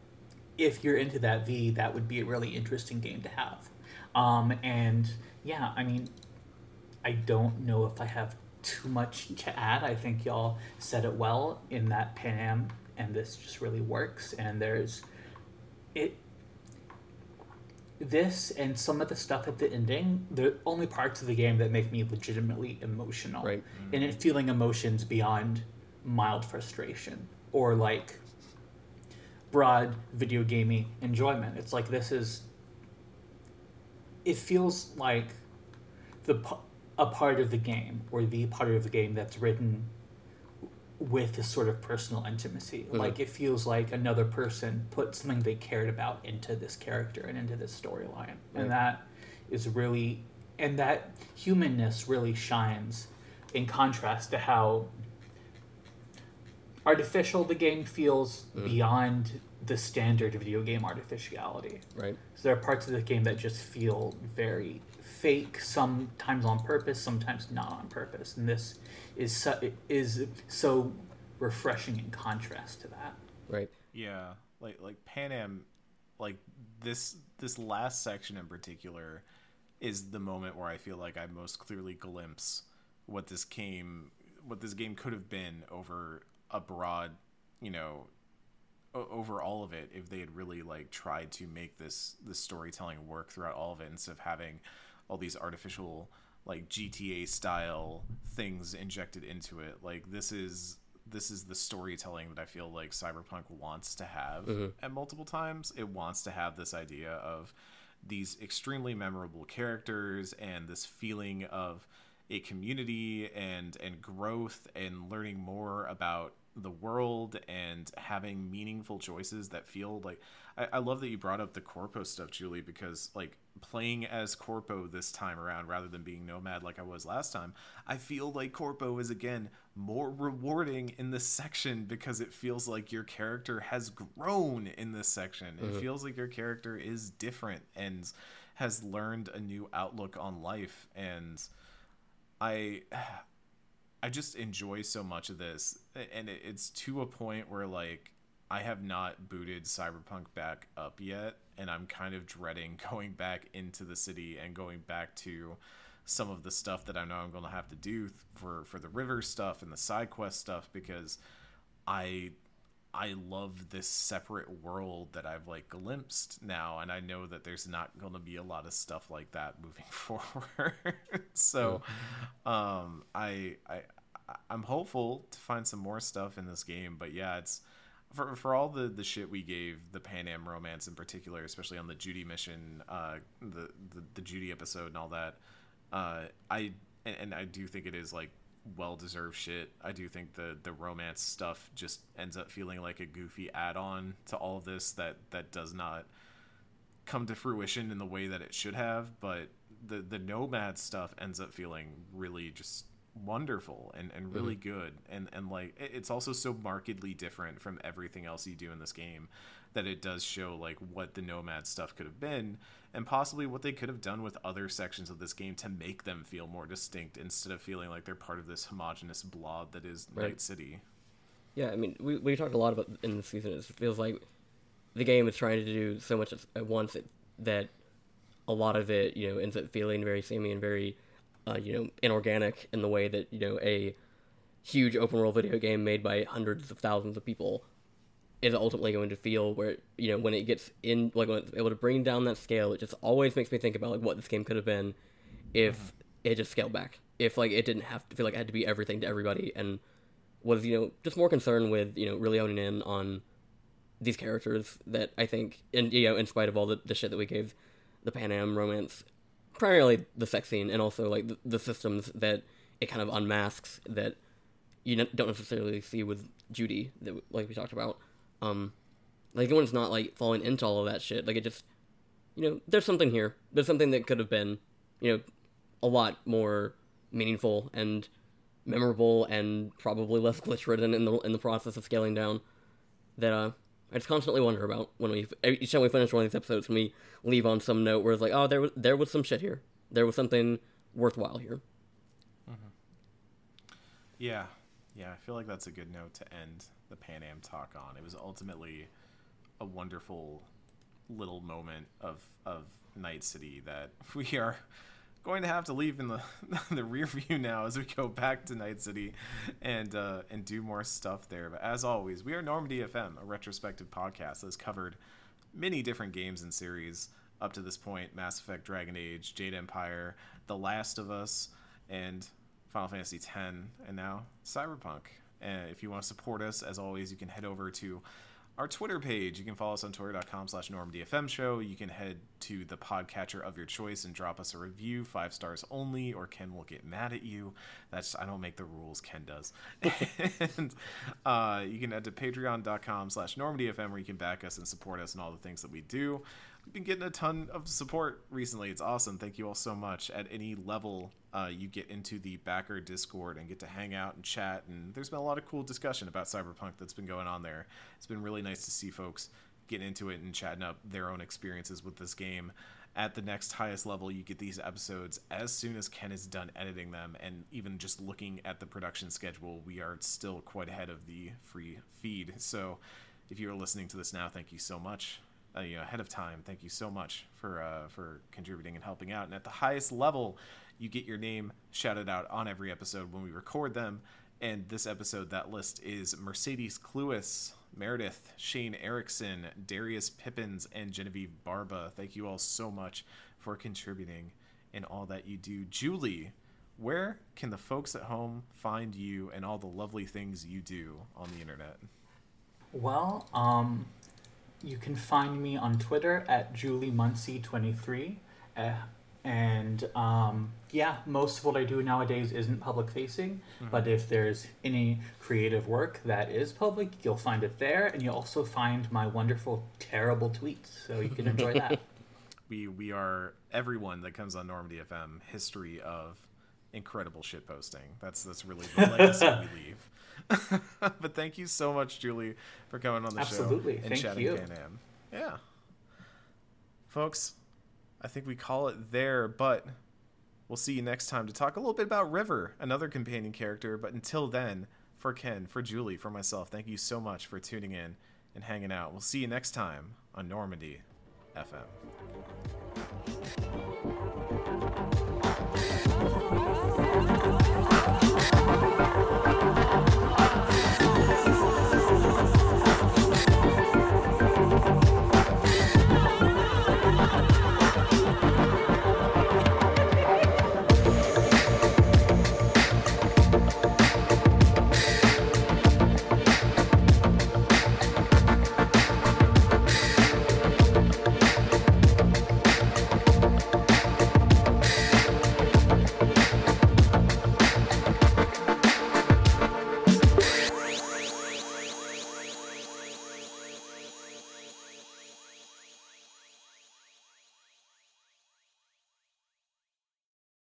if you're into that V, that would be a really interesting game to have. Um, and yeah, I mean, I don't know if I have too much to add. I think y'all said it well in that Panam, and this just really works. And there's it. This and some of the stuff at the ending, the only parts of the game that make me legitimately emotional, Right. and it feeling emotions beyond mild frustration or like broad video gaming enjoyment. It's like this is. It feels like the a part of the game or the part of the game that's written with this sort of personal intimacy. Mm-hmm. Like it feels like another person put something they cared about into this character and into this storyline, Right. and that is really and that humanness really shines in contrast to how artificial the game feels mm-hmm. beyond the standard video game artificiality. Right. So there are parts of the game that just feel very fake, sometimes on purpose, sometimes not on purpose, and this is so, is so refreshing in contrast to that. Right. Yeah, like like Panam, like this this last section in particular is the moment where I feel like I most clearly glimpse what this game what this game could have been over a broad, you know, over all of it if they had really like tried to make this this storytelling work throughout all of it instead of having all these artificial like GTA style things injected into it. Like this is this is the storytelling that I feel like Cyberpunk wants to have mm-hmm. at multiple times. It wants to have this idea of these extremely memorable characters and this feeling of a community and and growth and learning more about the world and having meaningful choices that feel like I, I love that you brought up the corpo stuff julie because like playing as corpo this time around rather than being nomad like i was last time i feel like corpo is again more rewarding in this section because it feels like your character has grown in this section. It mm-hmm. feels like your character is different and has learned a new outlook on life. And i I just enjoy so much of this, and it's to a point where like I have not booted Cyberpunk back up yet, and I'm kind of dreading going back into the city and going back to some of the stuff that I know I'm going to have to do for for the river stuff and the side quest stuff because I I love this separate world that I've like glimpsed now, and I know that there's not going to be a lot of stuff like that moving forward. so, um, I I I'm hopeful to find some more stuff in this game, but yeah, it's for for all the the shit we gave the Panam romance in particular, especially on the Judy mission, uh, the the, the Judy episode and all that. Uh, I and, and I do think it is like well deserved shit. I do think the the romance stuff just ends up feeling like a goofy add on to all of this that that does not come to fruition in the way that it should have. But the the nomad stuff ends up feeling really just wonderful and, and really mm-hmm. good and and like it's also so markedly different from everything else you do in this game that it does show like what the nomad stuff could have been and possibly what they could have done with other sections of this game to make them feel more distinct instead of feeling like they're part of this homogenous blob that is Right. Night City. Yeah, I mean, we, we talked a lot about in the season. It feels like the game is trying to do so much at once that, that a lot of it, you know, ends up feeling very samey and very, uh, you know, inorganic in the way that you know a huge open world video game made by hundreds of thousands of people is ultimately going to feel. Where you know when it gets in, like when it's able to bring down that scale, it just always makes me think about like what this game could have been if it just scaled back. If like it didn't have to feel like it had to be everything to everybody and was you know just more concerned with you know really owning in on these characters that I think and you know in spite of all the, the shit that we gave the Panam romance primarily the sex scene and also like the, the systems that it kind of unmasks that you n- don't necessarily see with Judy that like we talked about. Um like the one's not like falling into all of that shit. Like it just you know there's something here. There's something that could have been you know a lot more meaningful and memorable and probably less glitch ridden in the in the process of scaling down that uh I just constantly wonder about when we each time we finish one of these episodes when we leave on some note where it's like oh there was there was some shit here. There was something worthwhile here. Mm-hmm. Yeah, yeah, I feel like that's a good note to end the Panam talk on. It was ultimately a wonderful little moment of of Night City that we are going to have to leave in the the rear view now as we go back to Night City and uh, and do more stuff there. But as always, we are Normandy FM, a retrospective podcast that has covered many different games and series up to this point: Mass Effect, Dragon Age, Jade Empire, The Last of Us, and Final Fantasy X, and now Cyberpunk. If you want to support us, as always, you can head over to our Twitter page. You can follow us on twitter.com slash normdfm show. You can head to the podcatcher of your choice and drop us a review, five stars only, or Ken will get mad at you. That's I don't make the rules, Ken does. and uh, you can head to patreon.com slash normdfm where you can back us and support us and all the things that we do. Been getting a ton of support recently. It's awesome. Thank you all so much. At any level, uh, you get into the backer Discord and get to hang out and chat. And there's been a lot of cool discussion about Cyberpunk that's been going on there. It's been really nice to see folks getting into it and chatting up their own experiences with this game. At the next highest level, you get these episodes as soon as Ken is done editing them. And even just looking at the production schedule, we are still quite ahead of the free feed. So if you are listening to this now, thank you so much uh, you know, ahead of time. Thank you so much for uh, for contributing and helping out. And at the highest level, you get your name shouted out on every episode when we record them. And this episode, that list is Mercedes Cluis, Meredith, Shane Erickson, Darius Pippins, and Genevieve Barba. Thank you all so much for contributing and all that you do. Julie, where can the folks at home find you and all the lovely things you do on the internet? Well, um, you can find me on Twitter at juliemuncie23. Uh, And um, yeah, most of what I do nowadays isn't public facing, but if there's any creative work that is public, you'll find it there, and you'll also find my wonderful, terrible tweets, so you can enjoy that. We we are everyone that comes on Normandy FM history of incredible shit posting. That's that's really the legacy we leave. but thank you so much, Julie, for coming on the Absolutely. show and Thank chatting you. Panam. Yeah, folks, I think we call it there. But we'll see you next time to talk a little bit about River, another companion character. But until then, for Ken, for Julie, for myself, thank you so much for tuning in and hanging out. We'll see you next time on Normandy FM.